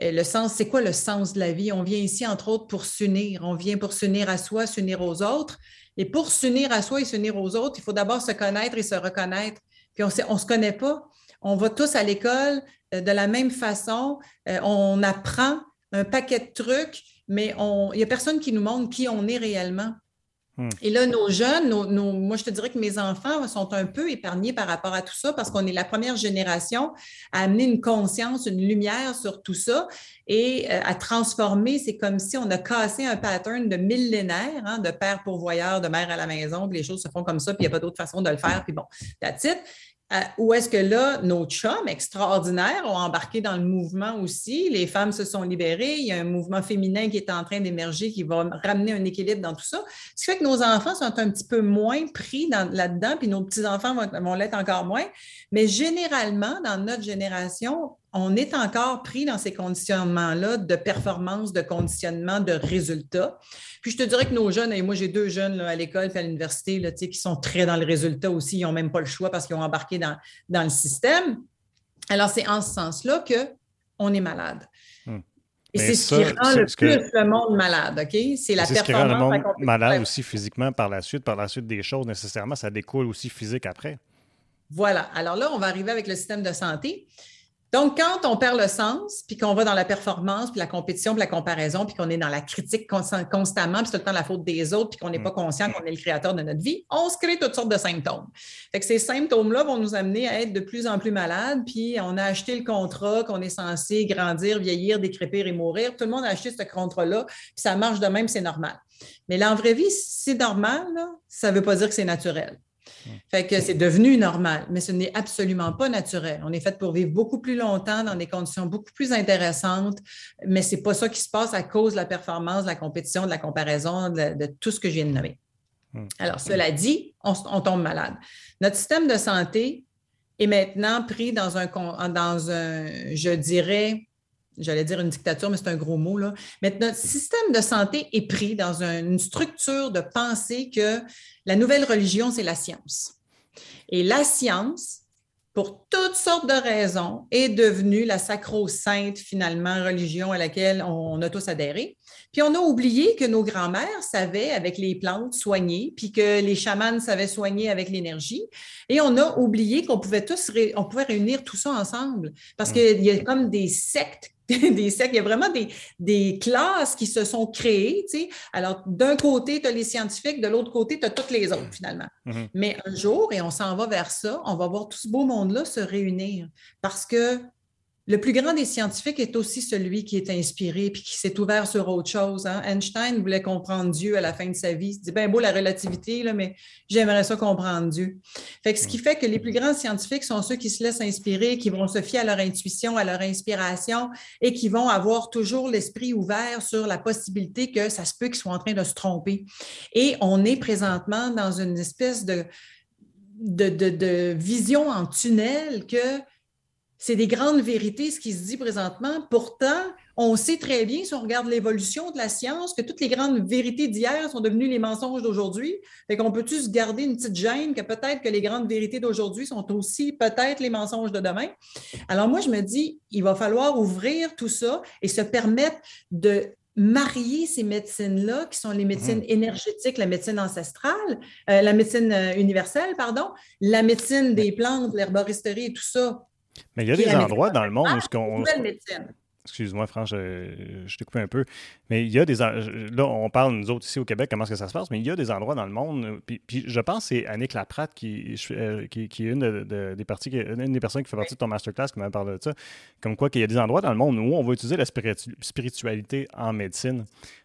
B: Euh, le sens, c'est quoi le sens de la vie? On vient ici, entre autres, pour s'unir. On vient pour s'unir à soi, s'unir aux autres. Et pour s'unir à soi et s'unir aux autres, il faut d'abord se connaître et se reconnaître. Puis on ne se connaît pas. On va tous à l'école euh, de la même façon. Euh, on apprend un paquet de trucs, mais il n'y a personne qui nous montre qui on est réellement. Et là, nos jeunes, moi, je te dirais que mes enfants sont un peu épargnés par rapport à tout ça parce qu'on est la première génération à amener une conscience, une lumière sur tout ça et euh, à transformer. C'est comme si on a cassé un pattern de millénaire, hein, de père pourvoyeur, de mère à la maison, puis les choses se font comme ça, puis il n'y a pas d'autre façon de le faire, puis bon, that's it. Euh, où est-ce que là, nos chums extraordinaires ont embarqué dans le mouvement aussi? Les femmes se sont libérées. Il y a un mouvement féminin qui est en train d'émerger, qui va ramener un équilibre dans tout ça. Ce qui fait que nos enfants sont un petit peu moins pris là-dedans, puis nos petits-enfants vont l'être encore moins. Mais généralement, dans notre génération, on est encore pris dans ces conditionnements-là de performance, de conditionnement, de résultats. Puis je te dirais que nos jeunes, et moi j'ai deux jeunes à l'école et à l'université là, qui sont très dans le résultat aussi, ils n'ont même pas le choix parce qu'ils ont embarqué dans, dans le système. Alors c'est en ce sens-là qu'on est malade. Hmm. Et c'est ce qui rend le plus le monde malade, OK?
A: C'est la performance. C'est ce qui rend le monde malade aussi physiquement par la suite, par la suite des choses, nécessairement, ça découle aussi physique après.
B: Voilà. Alors là, on va arriver avec le système de santé. Donc, quand on perd le sens, puis qu'on va dans la performance, puis la compétition, puis la comparaison, puis qu'on est dans la critique constamment, puis c'est tout le temps la faute des autres, puis qu'on n'est pas mm. conscient qu'on est le créateur de notre vie, on se crée toutes sortes de symptômes. Fait que ces symptômes-là vont nous amener à être de plus en plus malades, puis on a acheté le contrat qu'on est censé grandir, vieillir, décrépir et mourir. Tout le monde a acheté ce contrat-là, puis ça marche de même, c'est normal. Mais là, en vraie vie, c'est normal, ça ne veut pas dire que c'est naturel. Fait que c'est devenu normal, mais ce n'est absolument pas naturel. On est fait pour vivre beaucoup plus longtemps dans des conditions beaucoup plus intéressantes, mais ce n'est pas ça qui se passe à cause de la performance, de la compétition, de la comparaison, de, tout ce que je viens de nommer. Hmm. Alors, cela dit, on, tombe malade. Notre système de santé est maintenant pris dans un, dans un je dirais, j'allais dire une dictature, mais c'est un gros mot, là. Mais notre système de santé est pris dans une structure de pensée que la nouvelle religion, c'est la science. Et la science, pour toutes sortes de raisons, est devenue la sacro-sainte, finalement, religion à laquelle on a tous adhéré. Puis on a oublié que nos grands-mères savaient, avec les plantes, soigner, puis que les chamans savaient soigner avec l'énergie. Et on a oublié qu'on pouvait tous, on pouvait réunir tout ça ensemble. Parce mmh. qu'il y a comme des sectes <laughs> des sectes. Il y a vraiment des, classes qui se sont créées. Alors, d'un côté, tu as les scientifiques, de l'autre côté, tu as toutes les autres, finalement. Mm-hmm. Mais un jour, et on s'en va vers ça, on va voir tout ce beau monde-là se réunir parce que le plus grand des scientifiques est aussi celui qui est inspiré puis qui s'est ouvert sur autre chose. Hein. Einstein voulait comprendre Dieu à la fin de sa vie. Il se dit, ben beau la relativité, mais j'aimerais ça comprendre Dieu. Fait que ce qui fait que les plus grands scientifiques sont ceux qui se laissent inspirer, qui vont se fier à leur intuition, à leur inspiration et qui vont avoir toujours l'esprit ouvert sur la possibilité que ça se peut qu'ils soient en train de se tromper. Et on est présentement dans une espèce de vision en tunnel que c'est des grandes vérités, ce qui se dit présentement. Pourtant, on sait très bien, si on regarde l'évolution de la science, que toutes les grandes vérités d'hier sont devenues les mensonges d'aujourd'hui. Fait qu'on peut-tu se garder une petite gêne que peut-être que les grandes vérités d'aujourd'hui sont aussi peut-être les mensonges de demain? Alors moi, je me dis, il va falloir ouvrir tout ça et se permettre de marier ces médecines-là, qui sont les médecines mmh. énergétiques, la médecine ancestrale, euh, la médecine euh, universelle, pardon, la médecine des plantes, l'herboristerie et tout ça,
A: mais il y a des endroits dans le monde où... Ce qu'on, Excuse-moi, Franck, je, je t'ai coupé un peu. Mais il y a des. Là, on parle, nous autres, ici au Québec, comment est-ce que ça se passe, mais il y a des endroits dans le monde. Puis, puis je pense que c'est Annick Laprate qui, euh, qui, qui, est une, des parties, une des personnes qui fait partie de ton masterclass qui m'a parlé de ça. Comme quoi, qu'il y a des endroits dans le monde où on va utiliser la spiritualité en médecine.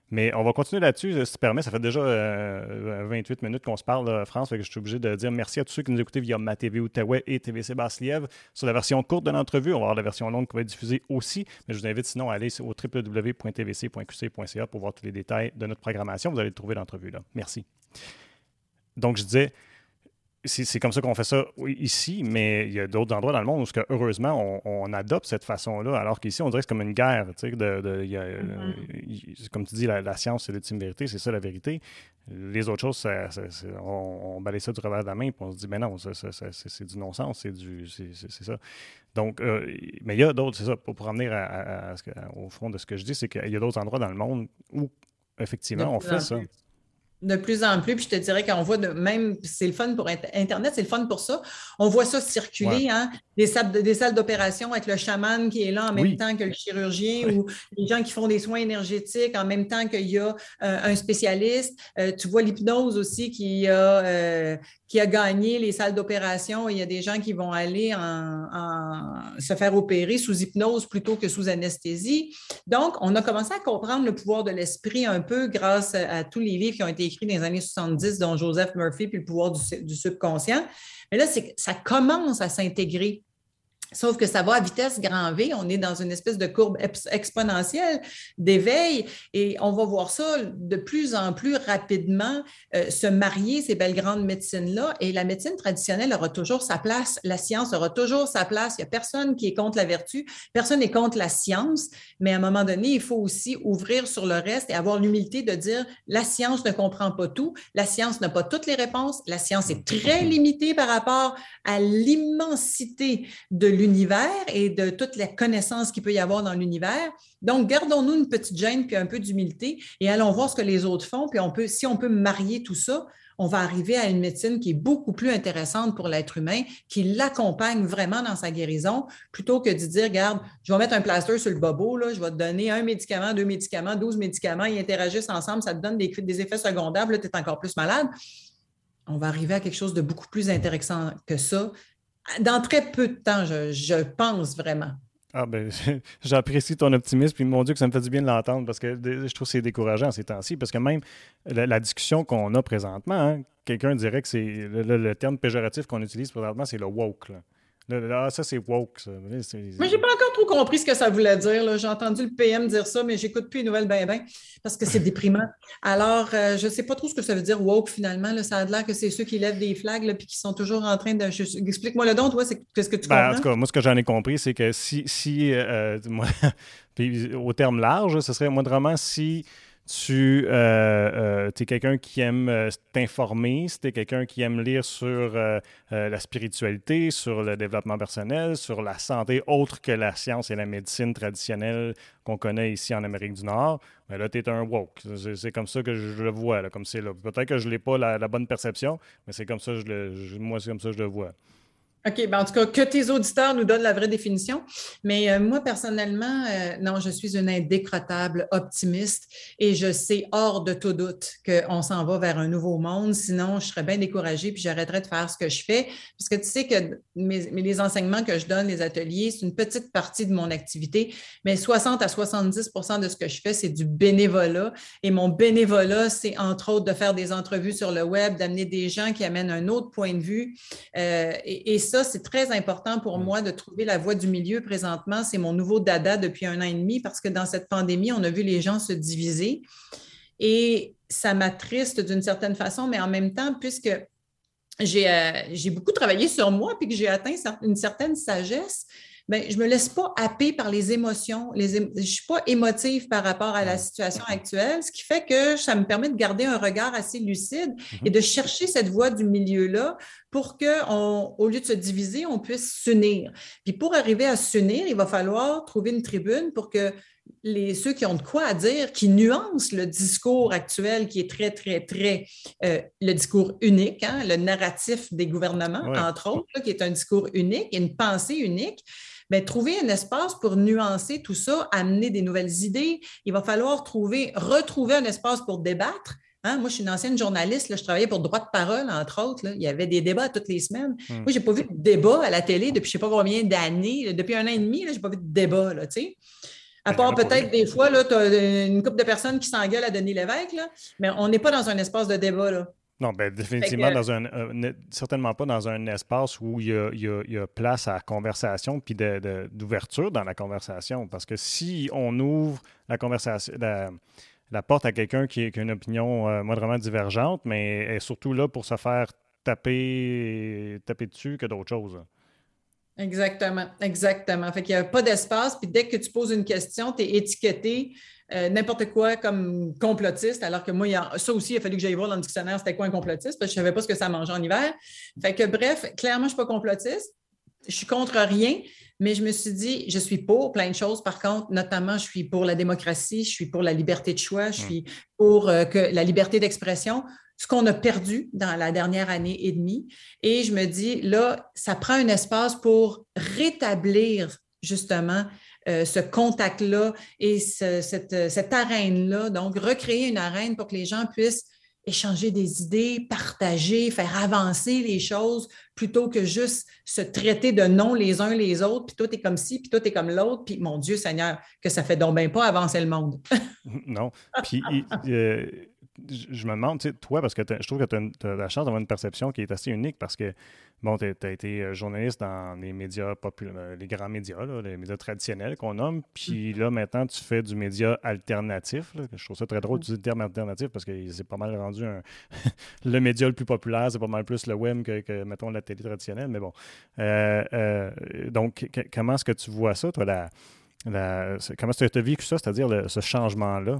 A: Mais on va continuer là-dessus, si tu permets. Ça fait déjà 28 euh, minutes qu'on se parle, France. Fait que je suis obligé de dire merci à tous ceux qui nous écoutent via ma TV Outaouais et TVC Basse-Lièvre. Sur la version courte de l'entrevue, on va avoir la version longue qui va être diffusée aussi. Mais je vous invite sinon à aller au www.tvc.qc.ca pour voir tous les détails de notre programmation. Vous allez trouver l'entrevue là. Merci. Donc, je disais, c'est comme ça qu'on fait ça ici, mais il y a d'autres endroits dans le monde où, que, heureusement, on, adopte cette façon-là, alors qu'ici, on dirait que c'est comme une guerre. De, de mm-hmm. comme tu dis, la, science, c'est l'ultime vérité, c'est ça la vérité. Les autres choses, on, on, balaye ça du revers de la main, puis on se dit, mais non, c'est du non-sens, c'est du c'est ça. Donc, euh, mais il y a d'autres, c'est ça, pour, pour revenir au fond de ce que je dis, c'est qu'il y a d'autres endroits dans le monde où, effectivement, on fait ça.
B: De plus en plus, puis je te dirais qu'on voit de même, c'est le fun pour Internet, c'est le fun pour ça. On voit ça circuler, hein, des salles, des salles d'opération avec le chaman qui est là en même temps que le chirurgien ou les gens qui font des soins énergétiques en même temps qu'il y a euh, un spécialiste. Euh, tu vois l'hypnose aussi qui a, euh, qui a gagné les salles d'opération. Il y a des gens qui vont aller se faire opérer sous hypnose plutôt que sous anesthésie. Donc, on a commencé à comprendre le pouvoir de l'esprit un peu grâce à tous les livres qui ont été écrit dans les années 70, dont Joseph Murphy, puis le pouvoir du, subconscient. Mais là, ça commence à s'intégrer Sauf que ça va à vitesse grand V. On est dans une espèce de courbe exponentielle d'éveil et on va voir ça de plus en plus rapidement euh, se marier, ces belles grandes médecines-là. Et la médecine traditionnelle aura toujours sa place. La science aura toujours sa place. Il n'y a personne qui est contre la vertu. Personne n'est contre la science. Mais à un moment donné, il faut aussi ouvrir sur le reste et avoir l'humilité de dire la science ne comprend pas tout. La science n'a pas toutes les réponses. La science est très limitée par rapport à l'immensité de l'univers et de toutes les connaissances qu'il peut y avoir dans l'univers. Donc, gardons-nous une petite gêne puis un peu d'humilité et allons voir ce que les autres font. Puis on peut, si on peut marier tout ça, on va arriver à une médecine qui est beaucoup plus intéressante pour l'être humain, qui l'accompagne vraiment dans sa guérison, plutôt que de dire, regarde, je vais mettre un plaster sur le bobo, là, je vais te donner un médicament, deux médicaments, douze médicaments, ils interagissent ensemble, ça te donne des, des effets secondaires, là, tu es encore plus malade. On va arriver à quelque chose de beaucoup plus intéressant que ça dans très peu de temps, je pense vraiment.
A: Ah ben, <laughs> j'apprécie ton optimisme, puis mon Dieu que ça me fait du bien de l'entendre, parce que je trouve que c'est décourageant ces temps-ci, parce que même la, discussion qu'on a présentement, hein, quelqu'un dirait que c'est le, terme péjoratif qu'on utilise présentement, c'est le woke. Ça, c'est woke. Ça.
B: Moi, j'ai pas encore trop compris ce que ça voulait dire. J'ai entendu le PM dire ça, mais j'écoute plus les nouvelles ben ben parce que c'est <laughs> déprimant. Alors, euh, je sais pas trop ce que ça veut dire woke finalement. Là, ça a l'air que c'est ceux qui lèvent des flags et qui sont toujours en train de. Explique-moi le don, toi, c'est qu'est-ce que tu ben,
A: comprends? en tout cas, moi, ce que j'en ai compris, c'est que si, si euh, moi, <laughs> puis au terme large, ce serait moi vraiment si tu euh, euh, es quelqu'un qui aime euh, t'informer, si tu es quelqu'un qui aime lire sur la spiritualité, sur le développement personnel, sur la santé autre que la science et la médecine traditionnelle qu'on connaît ici en Amérique du Nord, ben là, tu es un woke. C'est comme ça que je le vois, là, comme c'est. Peut-être que je n'ai pas la, bonne perception, mais c'est comme ça, moi, c'est comme ça que je le vois.
B: OK, ben en tout cas, que tes auditeurs nous donnent la vraie définition. Mais euh, moi, personnellement, euh, non, je suis une indécrottable optimiste et je sais hors de tout doute qu'on s'en va vers un nouveau monde. Sinon, je serais bien découragée puis j'arrêterais de faire ce que je fais. Parce que tu sais que les enseignements que je donne, les ateliers, c'est une petite partie de mon activité, mais 60 à 70% de ce que je fais, c'est du bénévolat. Et mon bénévolat, c'est entre autres de faire des entrevues sur le web, d'amener des gens qui amènent un autre point de vue. Euh, et ça, c'est très important pour mm. moi de trouver la voie du milieu présentement. C'est mon nouveau dada depuis un an et demi parce que dans cette pandémie, on a vu les gens se diviser. Et ça m'attriste d'une certaine façon, mais en même temps, puisque j'ai euh, beaucoup travaillé sur moi puis que j'ai atteint une certaine sagesse, ben, je ne me laisse pas happer par les émotions. Les je ne suis pas émotive par rapport à la situation actuelle, ce qui fait que ça me permet de garder un regard assez lucide mm-hmm. et de chercher cette voie du milieu-là pour qu'au lieu de se diviser, on puisse s'unir. Puis pour arriver à s'unir, il va falloir trouver une tribune pour que les, ceux qui ont de quoi à dire, qui nuancent le discours actuel qui est très, très, très, euh, le discours unique, hein, le narratif des gouvernements, entre autres, qui est un discours unique, une pensée unique. Bien, trouver un espace pour nuancer tout ça, amener des nouvelles idées. Il va falloir trouver, retrouver un espace pour débattre. Hein? Moi, je suis une ancienne journaliste, là, je travaillais pour Droit de parole, entre autres. Il y avait des débats toutes les semaines. Hmm. Moi, je n'ai pas vu de débat à la télé depuis je ne sais pas combien d'années. Depuis un an et demi, je n'ai pas vu de débat. Là, à part peut-être des fois, tu as une couple de personnes qui s'engueulent à Denis Lévesque, là, mais on n'est pas dans un espace de débat. Là.
A: Non, ben, définitivement, dans un, euh, certainement pas dans un espace où il y a, place à conversation puis d'ouverture dans la conversation. Parce que si on ouvre la conversation, la, porte à quelqu'un qui, a une opinion euh, moindrement divergente, mais est surtout là pour se faire taper, taper dessus que d'autres choses.
B: Exactement, exactement. Fait qu'il n'y a pas d'espace, puis dès que tu poses une question, tu es étiqueté euh, n'importe quoi comme complotiste, alors que moi, ça aussi, il a fallu que j'aille voir dans le dictionnaire c'était quoi un complotiste, parce que je ne savais pas ce que ça mangeait en hiver. Fait que bref, clairement, je ne suis pas complotiste. Je suis contre rien, mais je me suis dit, je suis pour plein de choses. Par contre, notamment, je suis pour la démocratie, je suis pour la liberté de choix, je suis pour euh, que la liberté d'expression ce qu'on a perdu dans la dernière année et demie. Et je me dis, là, ça prend un espace pour rétablir justement euh, ce contact-là et cette, cette arène-là. Donc, recréer une arène pour que les gens puissent échanger des idées, partager, faire avancer les choses plutôt que juste se traiter de non les uns les autres, puis toi, est comme ci, puis toi, est comme l'autre, puis mon Dieu Seigneur, que ça fait donc bien pas avancer le monde. <laughs>
A: non. Puis, euh, je me demande, toi, parce que je trouve que tu as, la chance d'avoir une perception qui est assez unique parce que, bon, tu as, été euh, journaliste dans les médias populaires, euh, les grands médias, les médias traditionnels qu'on nomme, puis mm. là, maintenant, tu fais du média alternatif. je trouve ça très drôle, tu dis le terme alternatif parce que c'est pas mal rendu un <laughs> le média le plus populaire, c'est pas mal plus le web que, mettons, la télé traditionnelle, mais bon. Euh, donc, comment est-ce que tu vois ça, toi, la, comment est-ce que tu as vécu ça, c'est-à-dire ce changement-là?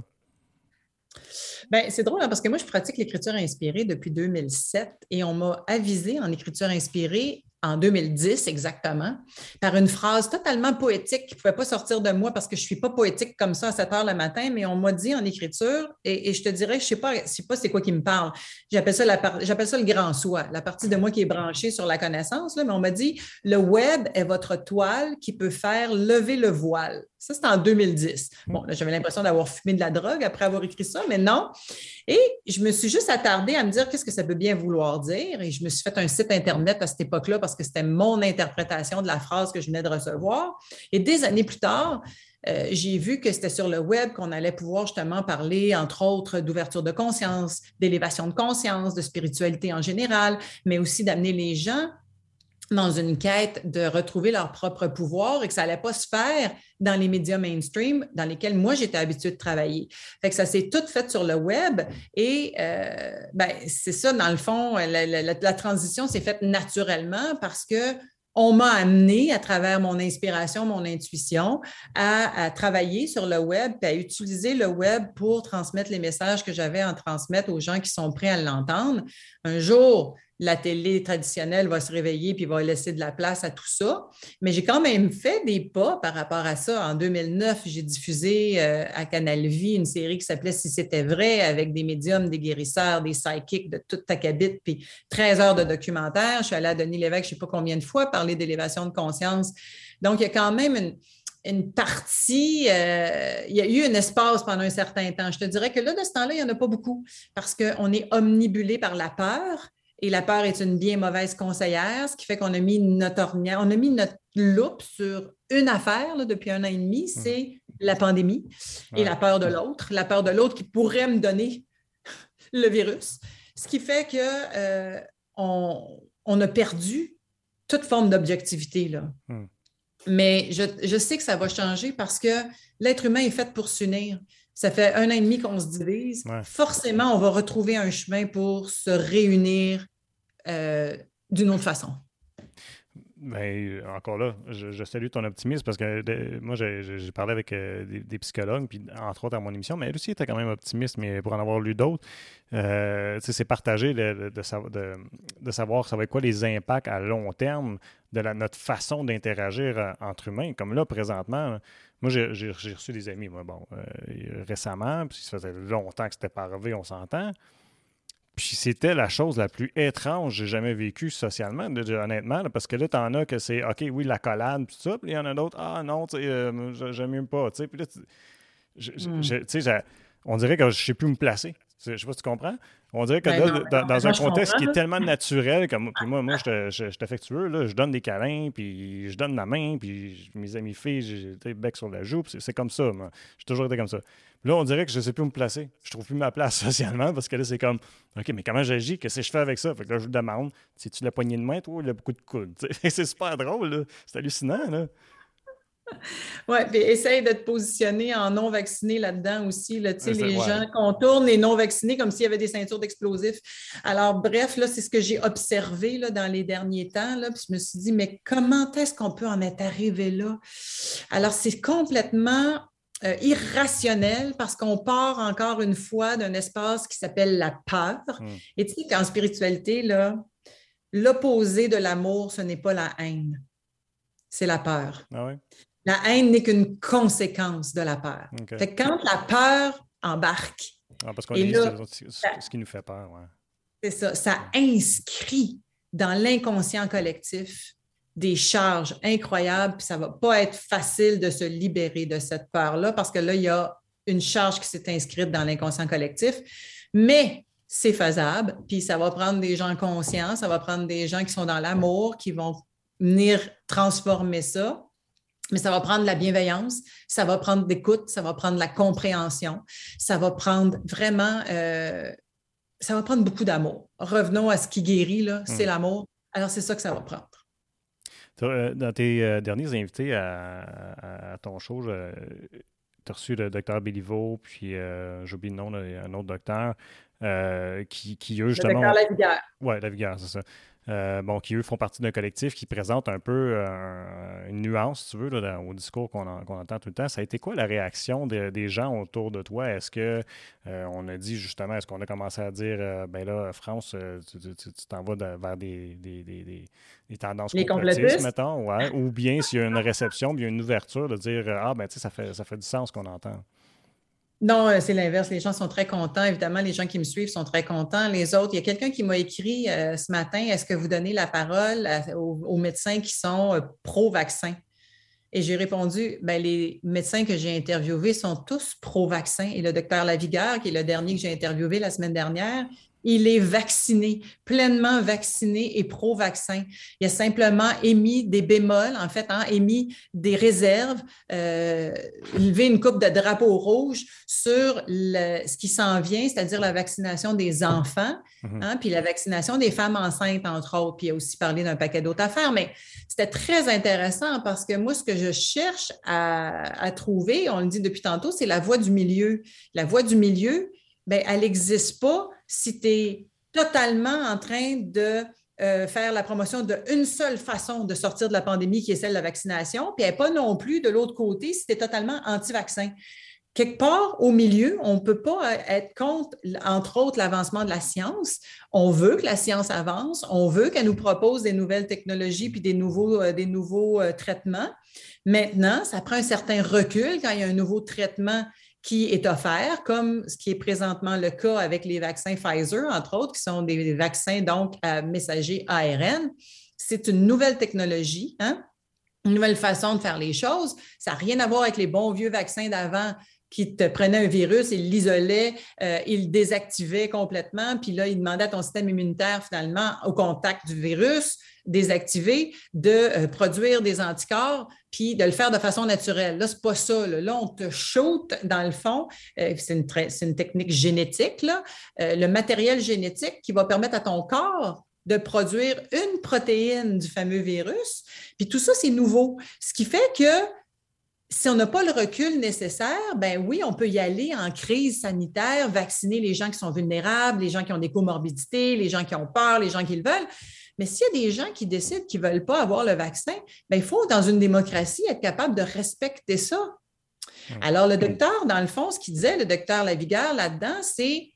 B: Bien, c'est drôle hein, parce que moi, je pratique l'écriture inspirée depuis 2007 et on m'a avisé en écriture inspirée en 2010 exactement, par une phrase totalement poétique qui ne pouvait pas sortir de moi parce que je ne suis pas poétique comme ça à 7 heures le matin, mais on m'a dit en écriture, et, je te dirais, je ne sais pas, sais pas c'est quoi qui me parle. J'appelle ça, j'appelle ça le grand soi, la partie de moi qui est branchée sur la connaissance, mais on m'a dit, le web est votre toile qui peut faire lever le voile. Ça, c'était en 2010. Mmh. Bon, j'avais l'impression d'avoir fumé de la drogue après avoir écrit ça, mais non. Et je me suis juste attardée à me dire qu'est-ce que ça peut bien vouloir dire. Et je me suis fait un site Internet à cette époque-là parce que c'était mon interprétation de la phrase que je venais de recevoir. Et des années plus tard, euh, j'ai vu que c'était sur le web qu'on allait pouvoir justement parler, entre autres, d'ouverture de conscience, d'élévation de conscience, de spiritualité en général, mais aussi d'amener les gens dans une quête de retrouver leur propre pouvoir et que ça n'allait pas se faire dans les médias mainstream dans lesquels moi j'étais habituée de travailler. Fait que ça s'est tout fait sur le web et euh, ben, c'est ça, dans le fond, la, transition s'est faite naturellement parce que on m'a amené à travers mon inspiration, mon intuition, à, travailler sur le web à utiliser le web pour transmettre les messages que j'avais à transmettre aux gens qui sont prêts à l'entendre. Un jour, la télé traditionnelle va se réveiller puis va laisser de la place à tout ça. Mais j'ai quand même fait des pas par rapport à ça. En 2009, j'ai diffusé euh, à Canal Vie une série qui s'appelait Si c'était vrai avec des médiums, des guérisseurs, des psychics de toute ta cabine, puis 13 heures de documentaire. Je suis allée à Denis Lévesque, je ne sais pas combien de fois, parler d'élévation de conscience. Donc, il y a quand même une, partie, euh, il y a eu un espace pendant un certain temps. Je te dirais que là, de ce temps-là, il n'y en a pas beaucoup parce qu'on est omnibulé par la peur et la peur est une bien mauvaise conseillère, ce qui fait qu'on a mis notre on a mis notre loupe sur une affaire depuis un an et demi, mmh. c'est la pandémie et la peur de l'autre, la peur de l'autre qui pourrait me donner <laughs> le virus, ce qui fait que euh, on, a perdu toute forme d'objectivité. Mmh. Mais je, sais que ça va changer parce que l'être humain est fait pour s'unir. Ça fait un an et demi qu'on se divise. Forcément, on va retrouver un chemin pour se réunir euh, d'une autre façon.
A: Ben, encore là, je, salue ton optimisme parce que moi, j'ai parlé avec euh, des, psychologues, puis entre autres à mon émission, mais elle aussi était quand même optimiste, mais pour en avoir lu d'autres, euh, c'est partagé de, de, savoir ça va être quoi les impacts à long terme de la, notre façon d'interagir entre humains. Comme là, présentement, moi, j'ai reçu des amis, moi, bon, euh, récemment, puis ça faisait longtemps que c'était pas arrivé, on s'entend. Puis c'était la chose la plus étrange que j'ai jamais vécue socialement, honnêtement, parce que là, t'en as que c'est, OK, oui, la collade, puis tout ça, puis il y en a d'autres, ah non, tu sais, euh, j'aime même pas, tu sais. Puis là, hmm. on dirait que je sais plus me placer. Je sais pas si tu comprends. On dirait que ben là, dans, un contexte qui est tellement naturel, comme puis moi, moi <laughs> je suis affectueux, là, je donne des câlins, puis je donne ma main, puis mes amis filles, j'ai bec sur la joue, c'est comme ça. Moi. J'ai toujours été comme ça. là, on dirait que je ne sais plus où me placer. Je trouve plus ma place <laughs> socialement parce que là, c'est comme OK, mais comment j'agis? Qu'est-ce que je fais avec ça? Fait que là, je me demande, si tu la poignée de main, toi, il a beaucoup de coudes? <laughs> c'est super drôle, C'est hallucinant, là. <laughs>
B: Oui, puis essaye de te positionner en non-vacciné là-dedans aussi. Là, les gens contournent les non-vaccinés comme s'il y avait des ceintures d'explosifs. Alors, bref, là, c'est ce que j'ai observé là, dans les derniers temps. Là, puis je me suis dit, mais comment est-ce qu'on peut en être arrivé là? Alors, c'est complètement euh, irrationnel parce qu'on part encore une fois d'un espace qui s'appelle la peur. Hmm. Et tu sais qu'en spiritualité, là, l'opposé de l'amour, ce n'est pas la haine, c'est la peur.
A: Ah oui?
B: La haine n'est qu'une conséquence de la peur. Fait quand la peur embarque.
A: Ah, parce qu'on est ce qui nous fait peur.
B: C'est ça. Ça inscrit dans l'inconscient collectif des charges incroyables, puis ça ne va pas être facile de se libérer de cette peur-là parce que là, il y a une charge qui s'est inscrite dans l'inconscient collectif. Mais c'est faisable, puis ça va prendre des gens conscients, ça va prendre des gens qui sont dans l'amour, qui vont venir transformer ça. Mais ça va prendre la bienveillance, ça va prendre l'écoute, ça va prendre la compréhension, ça va prendre vraiment, euh, ça va prendre beaucoup d'amour. Revenons à ce qui guérit, là, c'est hmm. l'amour. Alors, c'est ça que ça va prendre.
A: Euh, dans tes euh, derniers invités à, ton show, tu as reçu le docteur Béliveau, puis j'oublie le nom, un autre docteur. qui, qui, eux, justement.
B: Le Lavigueur.
A: Oui, Lavigueur, c'est ça. Euh, bon, qui eux font partie d'un collectif qui présente un peu euh, une nuance, si tu veux, au discours qu'on entend tout le temps. Ça a été quoi la réaction des gens autour de toi? Est-ce que euh, on a dit justement, est-ce qu'on a commencé à dire, ben là, France, tu t'en vas vers des, des, des, des tendances complotistes, mettons, ouais, ou bien s'il y a une réception, bien une ouverture de dire, ah, ben tu sais, ça fait, ça fait du sens qu'on entend.
B: Non, euh, c'est l'inverse. Les gens sont très contents. Évidemment, les gens qui me suivent sont très contents. Les autres, il y a quelqu'un qui m'a écrit euh, ce matin, est-ce que vous donnez la parole aux, médecins qui sont euh, pro-vaccin? Et j'ai répondu, ben, les médecins que j'ai interviewés sont tous pro-vaccin. Et le docteur Lavigueur, qui est le dernier que j'ai interviewé la semaine dernière, il est vacciné, pleinement vacciné et pro-vaccin. Il a simplement émis des bémols, en fait, hein, émis des réserves, euh, levé une coupe de drapeau rouge sur ce qui s'en vient, c'est-à-dire la vaccination des enfants, mhm. hein, puis la vaccination des femmes enceintes, entre autres. Puis il a aussi parlé d'un paquet d'autres affaires. Mais c'était très intéressant parce que moi, ce que je cherche à, à trouver, on le dit depuis tantôt, c'est la voie du milieu. La voie du milieu, bien, elle n'existe pas si tu es totalement en train de euh, faire la promotion d'une seule façon de sortir de la pandémie, qui est celle de la vaccination, puis elle pas non plus de l'autre côté si tu es totalement anti-vaccin. Quelque part au milieu, on ne peut pas euh, être contre, entre autres, l'avancement de la science. On veut que la science avance, on veut qu'elle nous propose des nouvelles technologies puis des nouveaux, euh, des nouveaux traitements. Maintenant, ça prend un certain recul quand il y a un nouveau traitement qui est offert, comme ce qui est présentement le cas avec les vaccins Pfizer, entre autres, qui sont des vaccins donc à messager ARN. C'est une nouvelle technologie, hein? une nouvelle façon de faire les choses. Ça n'a rien à voir avec les bons vieux vaccins d'avant qui te prenaient un virus, ils l'isolaient, euh, ils le désactivaient complètement, puis là, ils demandaient à ton système immunitaire, finalement, au contact du virus, désactivé, de euh, produire des anticorps, puis de le faire de façon naturelle. Là, ce n'est pas ça. Là. on te shoot dans le fond. Euh, c'est une, technique génétique. Euh, le matériel génétique qui va permettre à ton corps de produire une protéine du fameux virus. Puis tout ça, c'est nouveau. Ce qui fait que si on n'a pas le recul nécessaire, ben oui, on peut y aller en crise sanitaire, vacciner les gens qui sont vulnérables, les gens qui ont des comorbidités, les gens qui ont peur, les gens qui le veulent. Mais s'il y a des gens qui décident qu'ils ne veulent pas avoir le vaccin, bien, il faut, dans une démocratie, être capable de respecter ça. Alors, le docteur, dans le fond, ce qu'il disait, le docteur Lavigueur là-dedans, c'est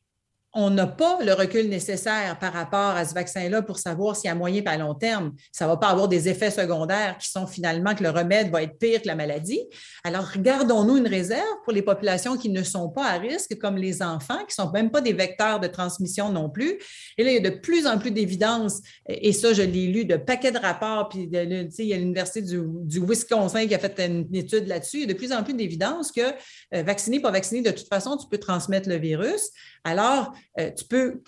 B: on n'a pas le recul nécessaire par rapport à ce vaccin-là pour savoir y a moyen et à long terme. Ça ne va pas avoir des effets secondaires qui sont finalement que le remède va être pire que la maladie. Alors, regardons-nous une réserve pour les populations qui ne sont pas à risque, comme les enfants, qui ne sont même pas des vecteurs de transmission non plus. Et là, il y a de plus en plus d'évidence, et ça, je l'ai lu de paquets de rapports, puis il y a l'Université du, Wisconsin qui a fait une étude là-dessus. Il y a de plus en plus d'évidence que euh, vacciné, pas vacciné, de toute façon, tu peux transmettre le virus. Alors, euh, tu peux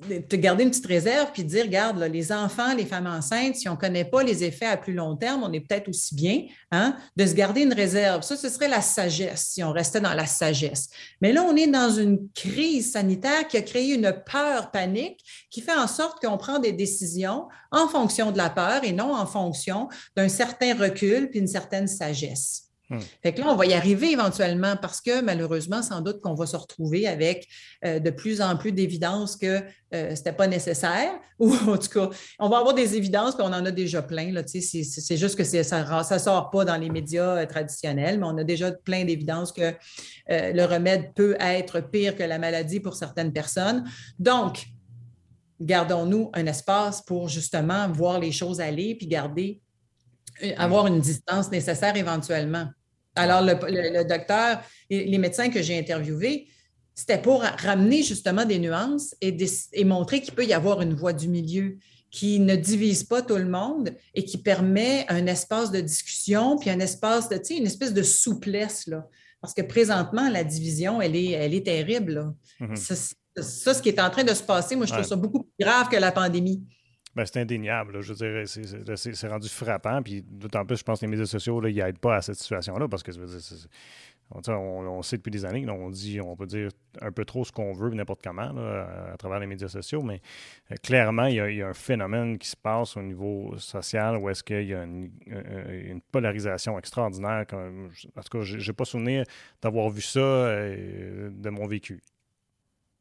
B: te garder une petite réserve puis dire, regarde, les enfants, les femmes enceintes, si on ne connaît pas les effets à plus long terme, on est peut-être aussi bien hein, de se garder une réserve. Ça, ce serait la sagesse, si on restait dans la sagesse. Mais là, on est dans une crise sanitaire qui a créé une peur panique qui fait en sorte qu'on prend des décisions en fonction de la peur et non en fonction d'un certain recul puis une certaine sagesse. Hmm. Fait que là, on va y arriver éventuellement parce que malheureusement, sans doute qu'on va se retrouver avec euh, de plus en plus d'évidences que euh, ce n'était pas nécessaire, <laughs> ou en tout cas, on va avoir des évidences, puis on en a déjà plein. C'est juste que ça ne sort pas dans les médias euh, traditionnels, mais on a déjà plein d'évidences que le remède peut être pire que la maladie pour certaines personnes. Donc, gardons-nous un espace pour justement voir les choses aller, puis garder avoir une distance nécessaire éventuellement. Alors, le, docteur, les médecins que j'ai interviewés, c'était pour ramener justement des nuances et, montrer qu'il peut y avoir une voie du milieu qui ne divise pas tout le monde et qui permet un espace de discussion, puis un espace de, tu sais, une espèce de souplesse, là. Parce que présentement, la division, elle est, elle est terrible. Mm-hmm. ça, ce qui est en train de se passer, moi, je trouve ça beaucoup plus grave que la pandémie.
A: Ben, c'est indéniable. Je c'est rendu frappant. Puis d'autant plus, je pense que les médias sociaux, ils n'aident pas à cette situation-là parce que on, sait depuis des années, on dit, on peut dire un peu trop ce qu'on veut, n'importe comment, à, travers les médias sociaux, mais euh, clairement, il y, a, un phénomène qui se passe au niveau social où est-ce qu'il y a une, polarisation extraordinaire. en tout cas, je n'ai pas souvenir d'avoir vu ça euh, de mon vécu.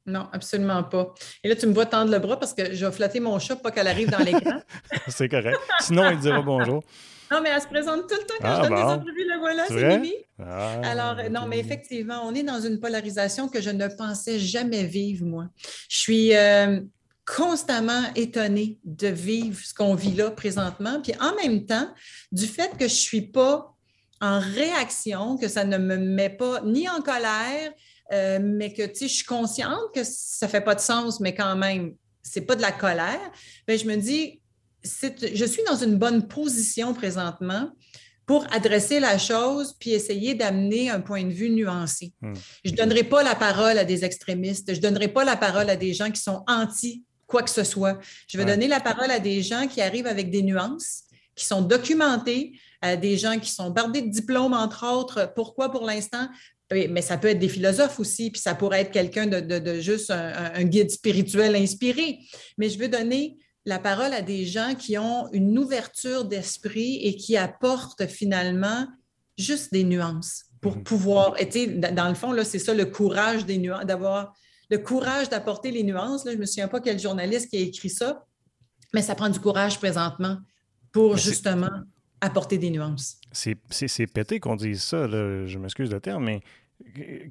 B: Non, absolument pas. Et là, tu me vois tendre le bras parce que je vais flatter mon chat, pas qu'elle arrive dans l'écran. <laughs>
A: c'est correct. Sinon, il dira bonjour.
B: Non, mais elle se présente tout le temps quand ah, je donne des entrevues. Le voilà, c'est Mimi. Ah, Alors, non, mais effectivement, on est dans une polarisation que je ne pensais jamais vivre, moi. Je suis euh, constamment étonnée de vivre ce qu'on vit là présentement. Puis en même temps, du fait que je ne suis pas en réaction, que ça ne me met pas ni en colère, euh, mais que je suis consciente que ça ne fait pas de sens, mais quand même, ce n'est pas de la colère, bien, je me dis, je suis dans une bonne position présentement pour adresser la chose puis essayer d'amener un point de vue nuancé. Hmm. Je ne donnerai pas la parole à des extrémistes, je ne donnerai pas la parole à des gens qui sont anti quoi que ce soit. Je vais donner la parole à des gens qui arrivent avec des nuances, qui sont documentés, à des gens qui sont bardés de diplômes, entre autres. Pourquoi pour l'instant? Mais ça peut être des philosophes aussi, puis ça pourrait être quelqu'un de, juste un, guide spirituel inspiré. Mais je veux donner la parole à des gens qui ont une ouverture d'esprit et qui apportent finalement juste des nuances pour mhm. pouvoir. Et dans le fond, là, c'est ça le courage des nuances, d'avoir le courage d'apporter les nuances. Là, je ne me souviens pas quel journaliste qui a écrit ça, mais ça prend du courage présentement pour justement apporter des nuances.
A: C'est pété qu'on dise ça, je m'excuse de terme, mais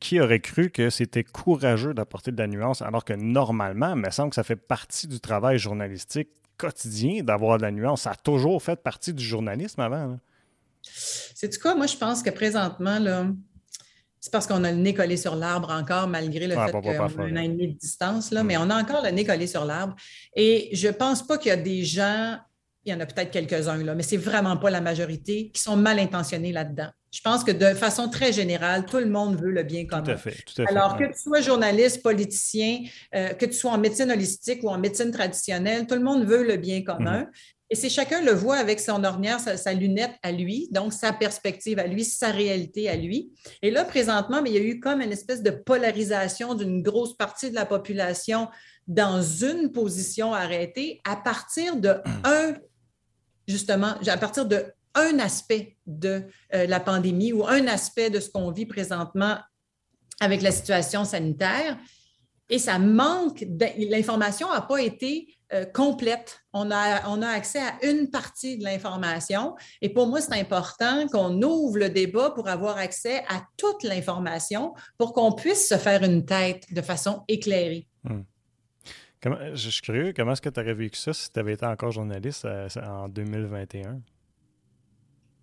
A: qui aurait cru que c'était courageux d'apporter de la nuance alors que normalement, il me semble que ça fait partie du travail journalistique quotidien d'avoir de la nuance. Ça a toujours fait partie du journalisme avant.
B: C'est du cas, moi je pense que présentement, là, c'est parce qu'on a le nez collé sur l'arbre encore, malgré le fait qu'on a un an et demi de distance, là, mais mm. on a encore le nez collé sur l'arbre. Et je ne pense pas qu'il y a des gens, il y en a peut-être quelques-uns, là, mais c'est vraiment pas la majorité, qui sont mal intentionnés là-dedans. Je pense que de façon très générale, tout le monde veut le bien commun.
A: Tout à fait. Tout à fait
B: Alors, que tu sois journaliste, politicien, euh, que tu sois en médecine holistique ou en médecine traditionnelle, tout le monde veut le bien commun. Mm-hmm. Et c'est chacun le voit avec son ornière, sa, lunette à lui, donc sa perspective à lui, sa réalité à lui. Et là, présentement, mais il y a eu comme une espèce de polarisation d'une grosse partie de la population dans une position arrêtée à partir de un, justement, à partir de un aspect de euh, la pandémie ou un aspect de ce qu'on vit présentement avec la situation sanitaire. Et ça manque, l'information n'a pas été euh, complète. On a, on a accès à une partie de l'information. Et pour moi, c'est important qu'on ouvre le débat pour avoir accès à toute l'information pour qu'on puisse se faire une tête de façon éclairée.
A: Hmm. je suis curieux, comment est-ce que tu aurais vécu ça si tu avais été encore journaliste euh, en 2021?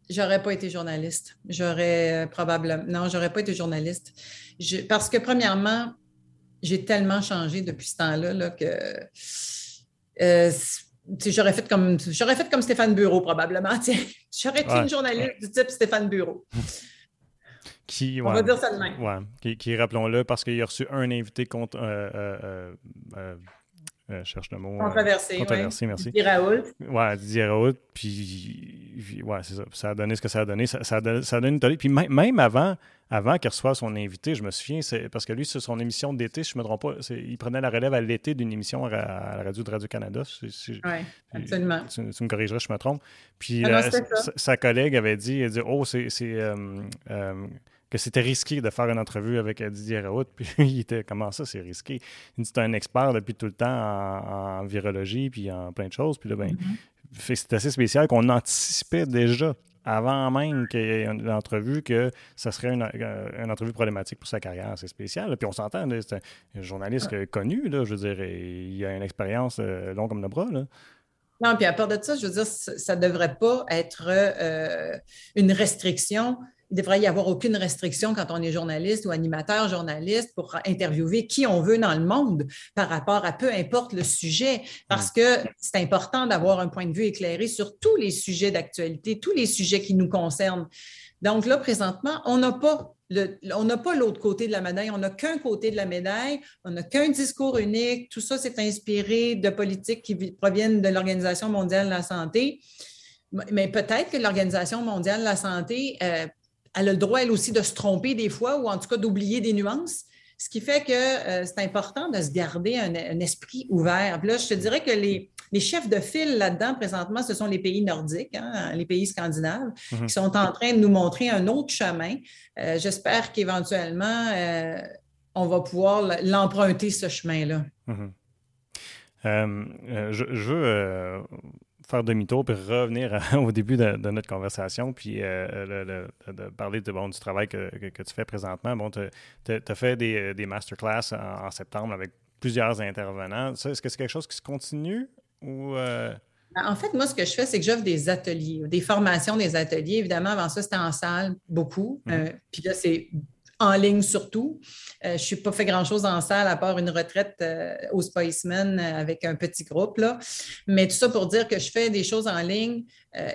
B: J'aurais pas été journaliste. J'aurais euh, probablement. Non, j'aurais pas été journaliste. parce que, premièrement, j'ai tellement changé depuis ce temps-là là, que euh, j'aurais fait comme j'aurais fait comme Stéphane Bureau probablement. <laughs> J'aurais été une journaliste du type Stéphane Bureau. <laughs>
A: Qui,
B: On va dire ça de même.
A: Ouais, qui, rappelons-le, parce qu'il a reçu un invité contre. Euh, euh, cherche le mot.
B: Controversé.
A: controversé, merci.
B: Didier Raoult.
A: Ouais, Didier Raoult. Puis, ouais, c'est ça. Ça a donné ce que ça a donné. Ça, ça, a, donné, une tolérance. Puis même avant, avant qu'il reçoive son invité, je me souviens, c'est parce que lui, c'est son émission d'été, si je ne me trompe pas, il prenait la relève à l'été d'une émission à, la radio de Radio-Canada.
B: oui, absolument.
A: Tu, me corrigeras si je me trompe. Puis ah sa, collègue avait dit, elle dit, oh, c'est... Euh, euh, que c'était risqué de faire une entrevue avec Didier Raoult. <laughs> Puis il était comment ça, c'est risqué? Il c'est un expert depuis tout le temps en, virologie puis en plein de choses. Puis là, ben, mm-hmm. c'est assez spécial qu'on anticipait déjà avant même qu'il y ait une entrevue que ça serait une, euh, entrevue problématique pour sa carrière. C'est spécial. Puis on s'entend, c'est un journaliste connu, là, je veux dire, il a une expérience euh, longue comme le bras. Là.
B: Non, puis à part de ça, je veux dire, ça ne devrait pas être euh, une restriction il devrait y avoir aucune restriction quand on est journaliste ou animateur journaliste pour interviewer qui on veut dans le monde par rapport à peu importe le sujet, parce mm. que c'est important d'avoir un point de vue éclairé sur tous les sujets d'actualité, tous les sujets qui nous concernent. Donc là, présentement, on n'a pas on n'a pas l'autre côté de la médaille, on n'a qu'un côté de la médaille, on n'a qu'un discours unique. Tout ça, c'est inspiré de politiques qui proviennent de l'Organisation mondiale de la santé. Mais peut-être que l'Organisation mondiale de la santé euh, elle a le droit, elle aussi, de se tromper des fois ou en tout cas d'oublier des nuances. Ce qui fait que euh, c'est important de se garder un, esprit ouvert. là, je te dirais que les, chefs de file là-dedans, présentement, ce sont les pays nordiques, hein, les pays scandinaves, mhm. qui sont en train de nous montrer un autre chemin. Euh, j'espère qu'éventuellement, euh, on va pouvoir l'emprunter, ce chemin-là.
A: Euh, je, veux faire demi-tour puis revenir <laughs> au début de, notre conversation, puis de parler de, bon, du travail que, tu fais présentement. Bon, tu as, fait des, des masterclass en, septembre avec plusieurs intervenants. Est-ce que c'est quelque chose qui se continue ou.
B: Ben, en fait, moi, ce que je fais, c'est que j'offre des ateliers, des formations, des ateliers. Évidemment, avant ça, c'était en salle, beaucoup. Mhm. Euh, puis là, c'est en ligne surtout. Euh, je ne suis pas fait grand-chose en salle à part une retraite euh, au Spiceman avec un petit groupe. Là. Mais tout ça pour dire que je fais des choses en ligne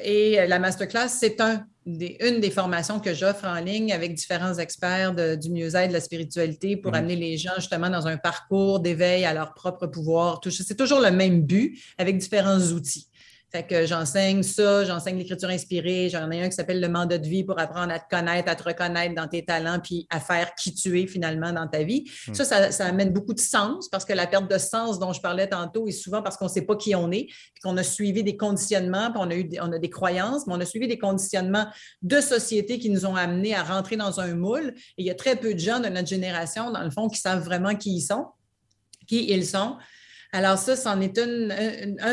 B: et la masterclass, c'est un une des formations que j'offre en ligne avec différents experts du mieux-être, de la spiritualité pour amener les gens justement dans un parcours d'éveil à leur propre pouvoir. C'est toujours le même but avec différents outils. Fait que j'enseigne ça, j'enseigne l'écriture inspirée, j'en ai un qui s'appelle le mandat de vie pour apprendre à te connaître, à te reconnaître dans tes talents, puis à faire qui tu es finalement dans ta vie. Hmm. Ça, ça, amène beaucoup de sens parce que la perte de sens dont je parlais tantôt est souvent parce qu'on ne sait pas qui on est, puis qu'on a suivi des conditionnements, puis on a, eu, on a des croyances, mais on a suivi des conditionnements de société qui nous ont amenés à rentrer dans un moule. Et il y a très peu de gens de notre génération, dans le fond, qui savent vraiment qui ils sont, qui ils sont. Alors ça, c'en est une,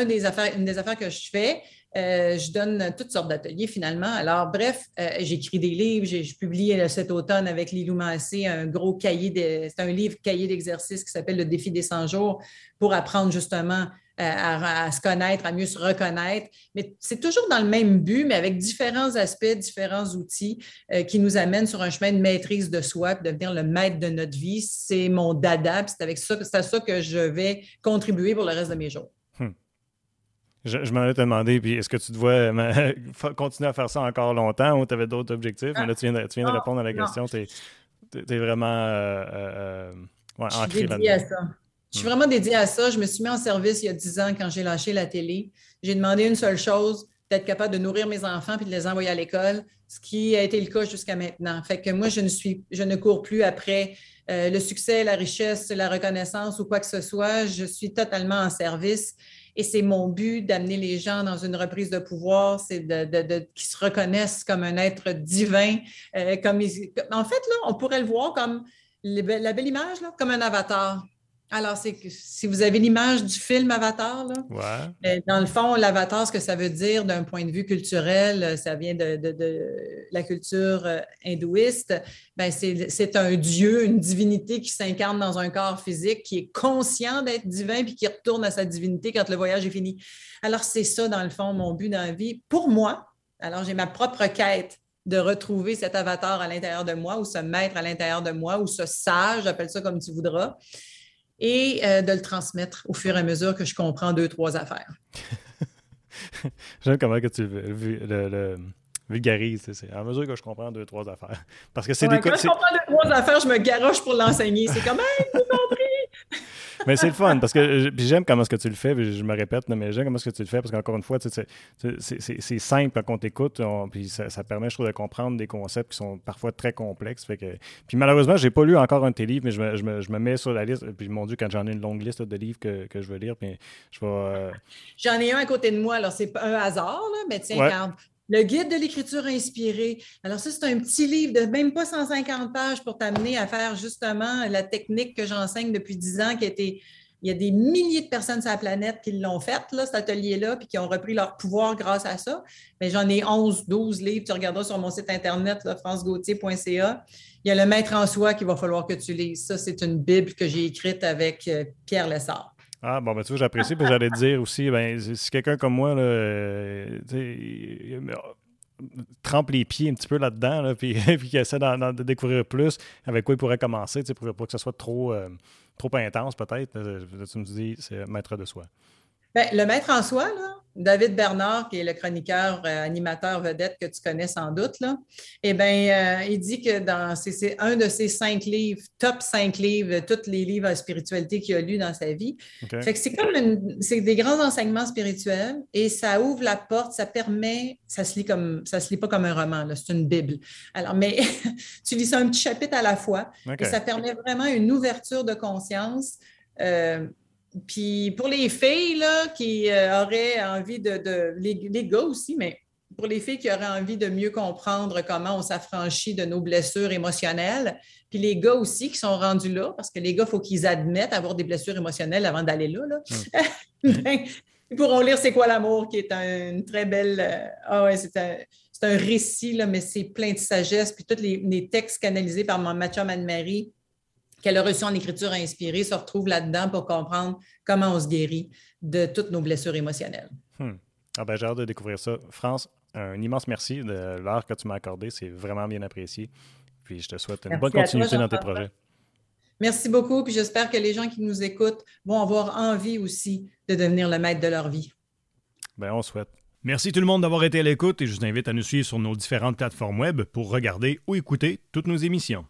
B: des affaires, une des affaires que je fais. Euh, je donne toutes sortes d'ateliers finalement. Alors, bref, euh, j'écris des livres. J'ai publié cet automne avec Lilou Massé un gros cahier, c'est un livre cahier d'exercice qui s'appelle Le défi des 100 jours pour apprendre justement euh, à, se connaître, à mieux se reconnaître. Mais c'est toujours dans le même but, mais avec différents aspects, différents outils euh, qui nous amènent sur un chemin de maîtrise de soi, de devenir le maître de notre vie. C'est mon dada, c'est avec ça, c'est à ça que je vais contribuer pour le reste de mes jours. Hmm.
A: Je, m'en ai te demander, puis est-ce que tu dois <laughs> continuer à faire ça encore longtemps ou tu avais d'autres objectifs? mais là, tu viens de, répondre à la question. Tu es, vraiment euh, ancré là-dedans.
B: Je suis vraiment dédiée à ça. Je me suis mis en service il y a 10 ans quand j'ai lâché la télé. J'ai demandé une seule chose, d'être capable de nourrir mes enfants puis de les envoyer à l'école, ce qui a été le cas jusqu'à maintenant. Fait que moi, je ne suis, je ne cours plus après euh, le succès, la richesse, la reconnaissance ou quoi que ce soit. Je suis totalement en service. Et c'est mon but d'amener les gens dans une reprise de pouvoir, c'est de, qu'ils se reconnaissent comme un être divin. Euh, comme en fait, là, on pourrait le voir comme la belle image, là, comme un avatar. Alors, c'est que si vous avez l'image du film Avatar, là,
A: euh,
B: dans le fond, l'avatar, ce que ça veut dire d'un point de vue culturel, euh, ça vient de, la culture euh, hindouiste, ben c'est un dieu, une divinité qui s'incarne dans un corps physique, qui est conscient d'être divin, puis qui retourne à sa divinité quand le voyage est fini. Alors, c'est ça, dans le fond, mon but dans la vie. Pour moi, alors j'ai ma propre quête de retrouver cet avatar à l'intérieur de moi, ou ce maître à l'intérieur de moi, ou ce sage, appelle ça comme tu voudras et euh, de le transmettre au fur et à mesure que je comprends deux, trois affaires. <laughs>
A: J'aime comment que tu le, vulgarises. C'est à mesure que je comprends deux, trois affaires. Parce que c'est des
B: Quand je comprends deux, trois affaires, je me garoche pour l'enseigner. C'est comme, hey!
A: Mais c'est le fun parce que j'aime comment ce que tu le fais, je me répète, mais j'aime comment ce que tu le fais parce qu'encore une fois, c'est simple quand on t'écoute, puis ça, permet, je trouve, de comprendre des concepts qui sont parfois très complexes. Fait que, puis malheureusement, j'ai pas lu encore un de tes livres, mais je me, je me, je me mets sur la liste. Puis mon Dieu, quand j'en ai une longue liste de livres que, que, je veux lire, puis je vais. Euh,
B: j'en ai un à côté de moi, alors c'est pas un hasard, là, mais tiens, regarde. Le guide de l'écriture inspirée. Alors, ça, c'est un petit livre de même pas 150 pages pour t'amener à faire justement la technique que j'enseigne depuis 10 ans, qui a. Il y a des milliers de personnes sur la planète qui l'ont faite, cet atelier-là, puis qui ont repris leur pouvoir grâce à ça. Mais j'en ai 11, 12 livres. Tu regarderas sur mon site internet, francegautier.ca. Il y a le Maître en soi qu'il va falloir que tu lises. Ça, c'est une Bible que j'ai écrite avec euh, Pierre Lessard.
A: Ah, bon, ben, tu vois, j'apprécie. Puis j'allais te dire aussi, ben, si quelqu'un comme moi, là, euh, trempe les pieds un petit peu là-dedans, là, <laughs> puis, puis qui essaie de découvrir plus, avec quoi il pourrait commencer, pour, pour que ce soit trop, euh, trop intense, peut-être. Tu me dis, c'est maître de soi.
B: Bien, le maître en soi, là, David Bernard, qui est le chroniqueur, euh, animateur vedette que tu connais sans doute, là, eh bien, euh, il dit que dans c'est un de ses cinq livres, top cinq livres, tous les livres de spiritualité qu'il a lus dans sa vie. Fait que c'est comme c'est des grands enseignements spirituels et ça ouvre la porte, ça permet, ça se lit comme ça se lit pas comme un roman, c'est une Bible. Alors, mais <laughs> tu lis ça un petit chapitre à la fois et ça permet vraiment une ouverture de conscience. Euh, puis pour les filles là, qui euh, auraient envie de, les, gars aussi, mais pour les filles qui auraient envie de mieux comprendre comment on s'affranchit de nos blessures émotionnelles, puis les gars aussi qui sont rendus là, parce que les gars, il faut qu'ils admettent avoir des blessures émotionnelles avant d'aller là. là. <laughs> Ben, ils pourront lire C'est quoi l'amour, qui est une très belle. Euh, ah ouais, c'est un, récit, là, mais c'est plein de sagesse. Puis tous les, textes canalisés par Mathieu Anne-Marie qu'elle a reçus en écriture inspirée se retrouvent là-dedans pour comprendre comment on se guérit de toutes nos blessures émotionnelles.
A: Hmm. Ah ben, j'ai hâte de découvrir ça. France, un immense merci de l'heure que tu m'as accordé. C'est vraiment bien apprécié. Puis je te souhaite une bonne continuité dans tes projets.
B: Merci beaucoup. Puis j'espère que les gens qui nous écoutent vont avoir envie aussi de devenir le maître de leur vie.
A: Ben, on souhaite. Merci tout le monde d'avoir été à l'écoute et je vous invite à nous suivre sur nos différentes plateformes web pour regarder ou écouter toutes nos émissions.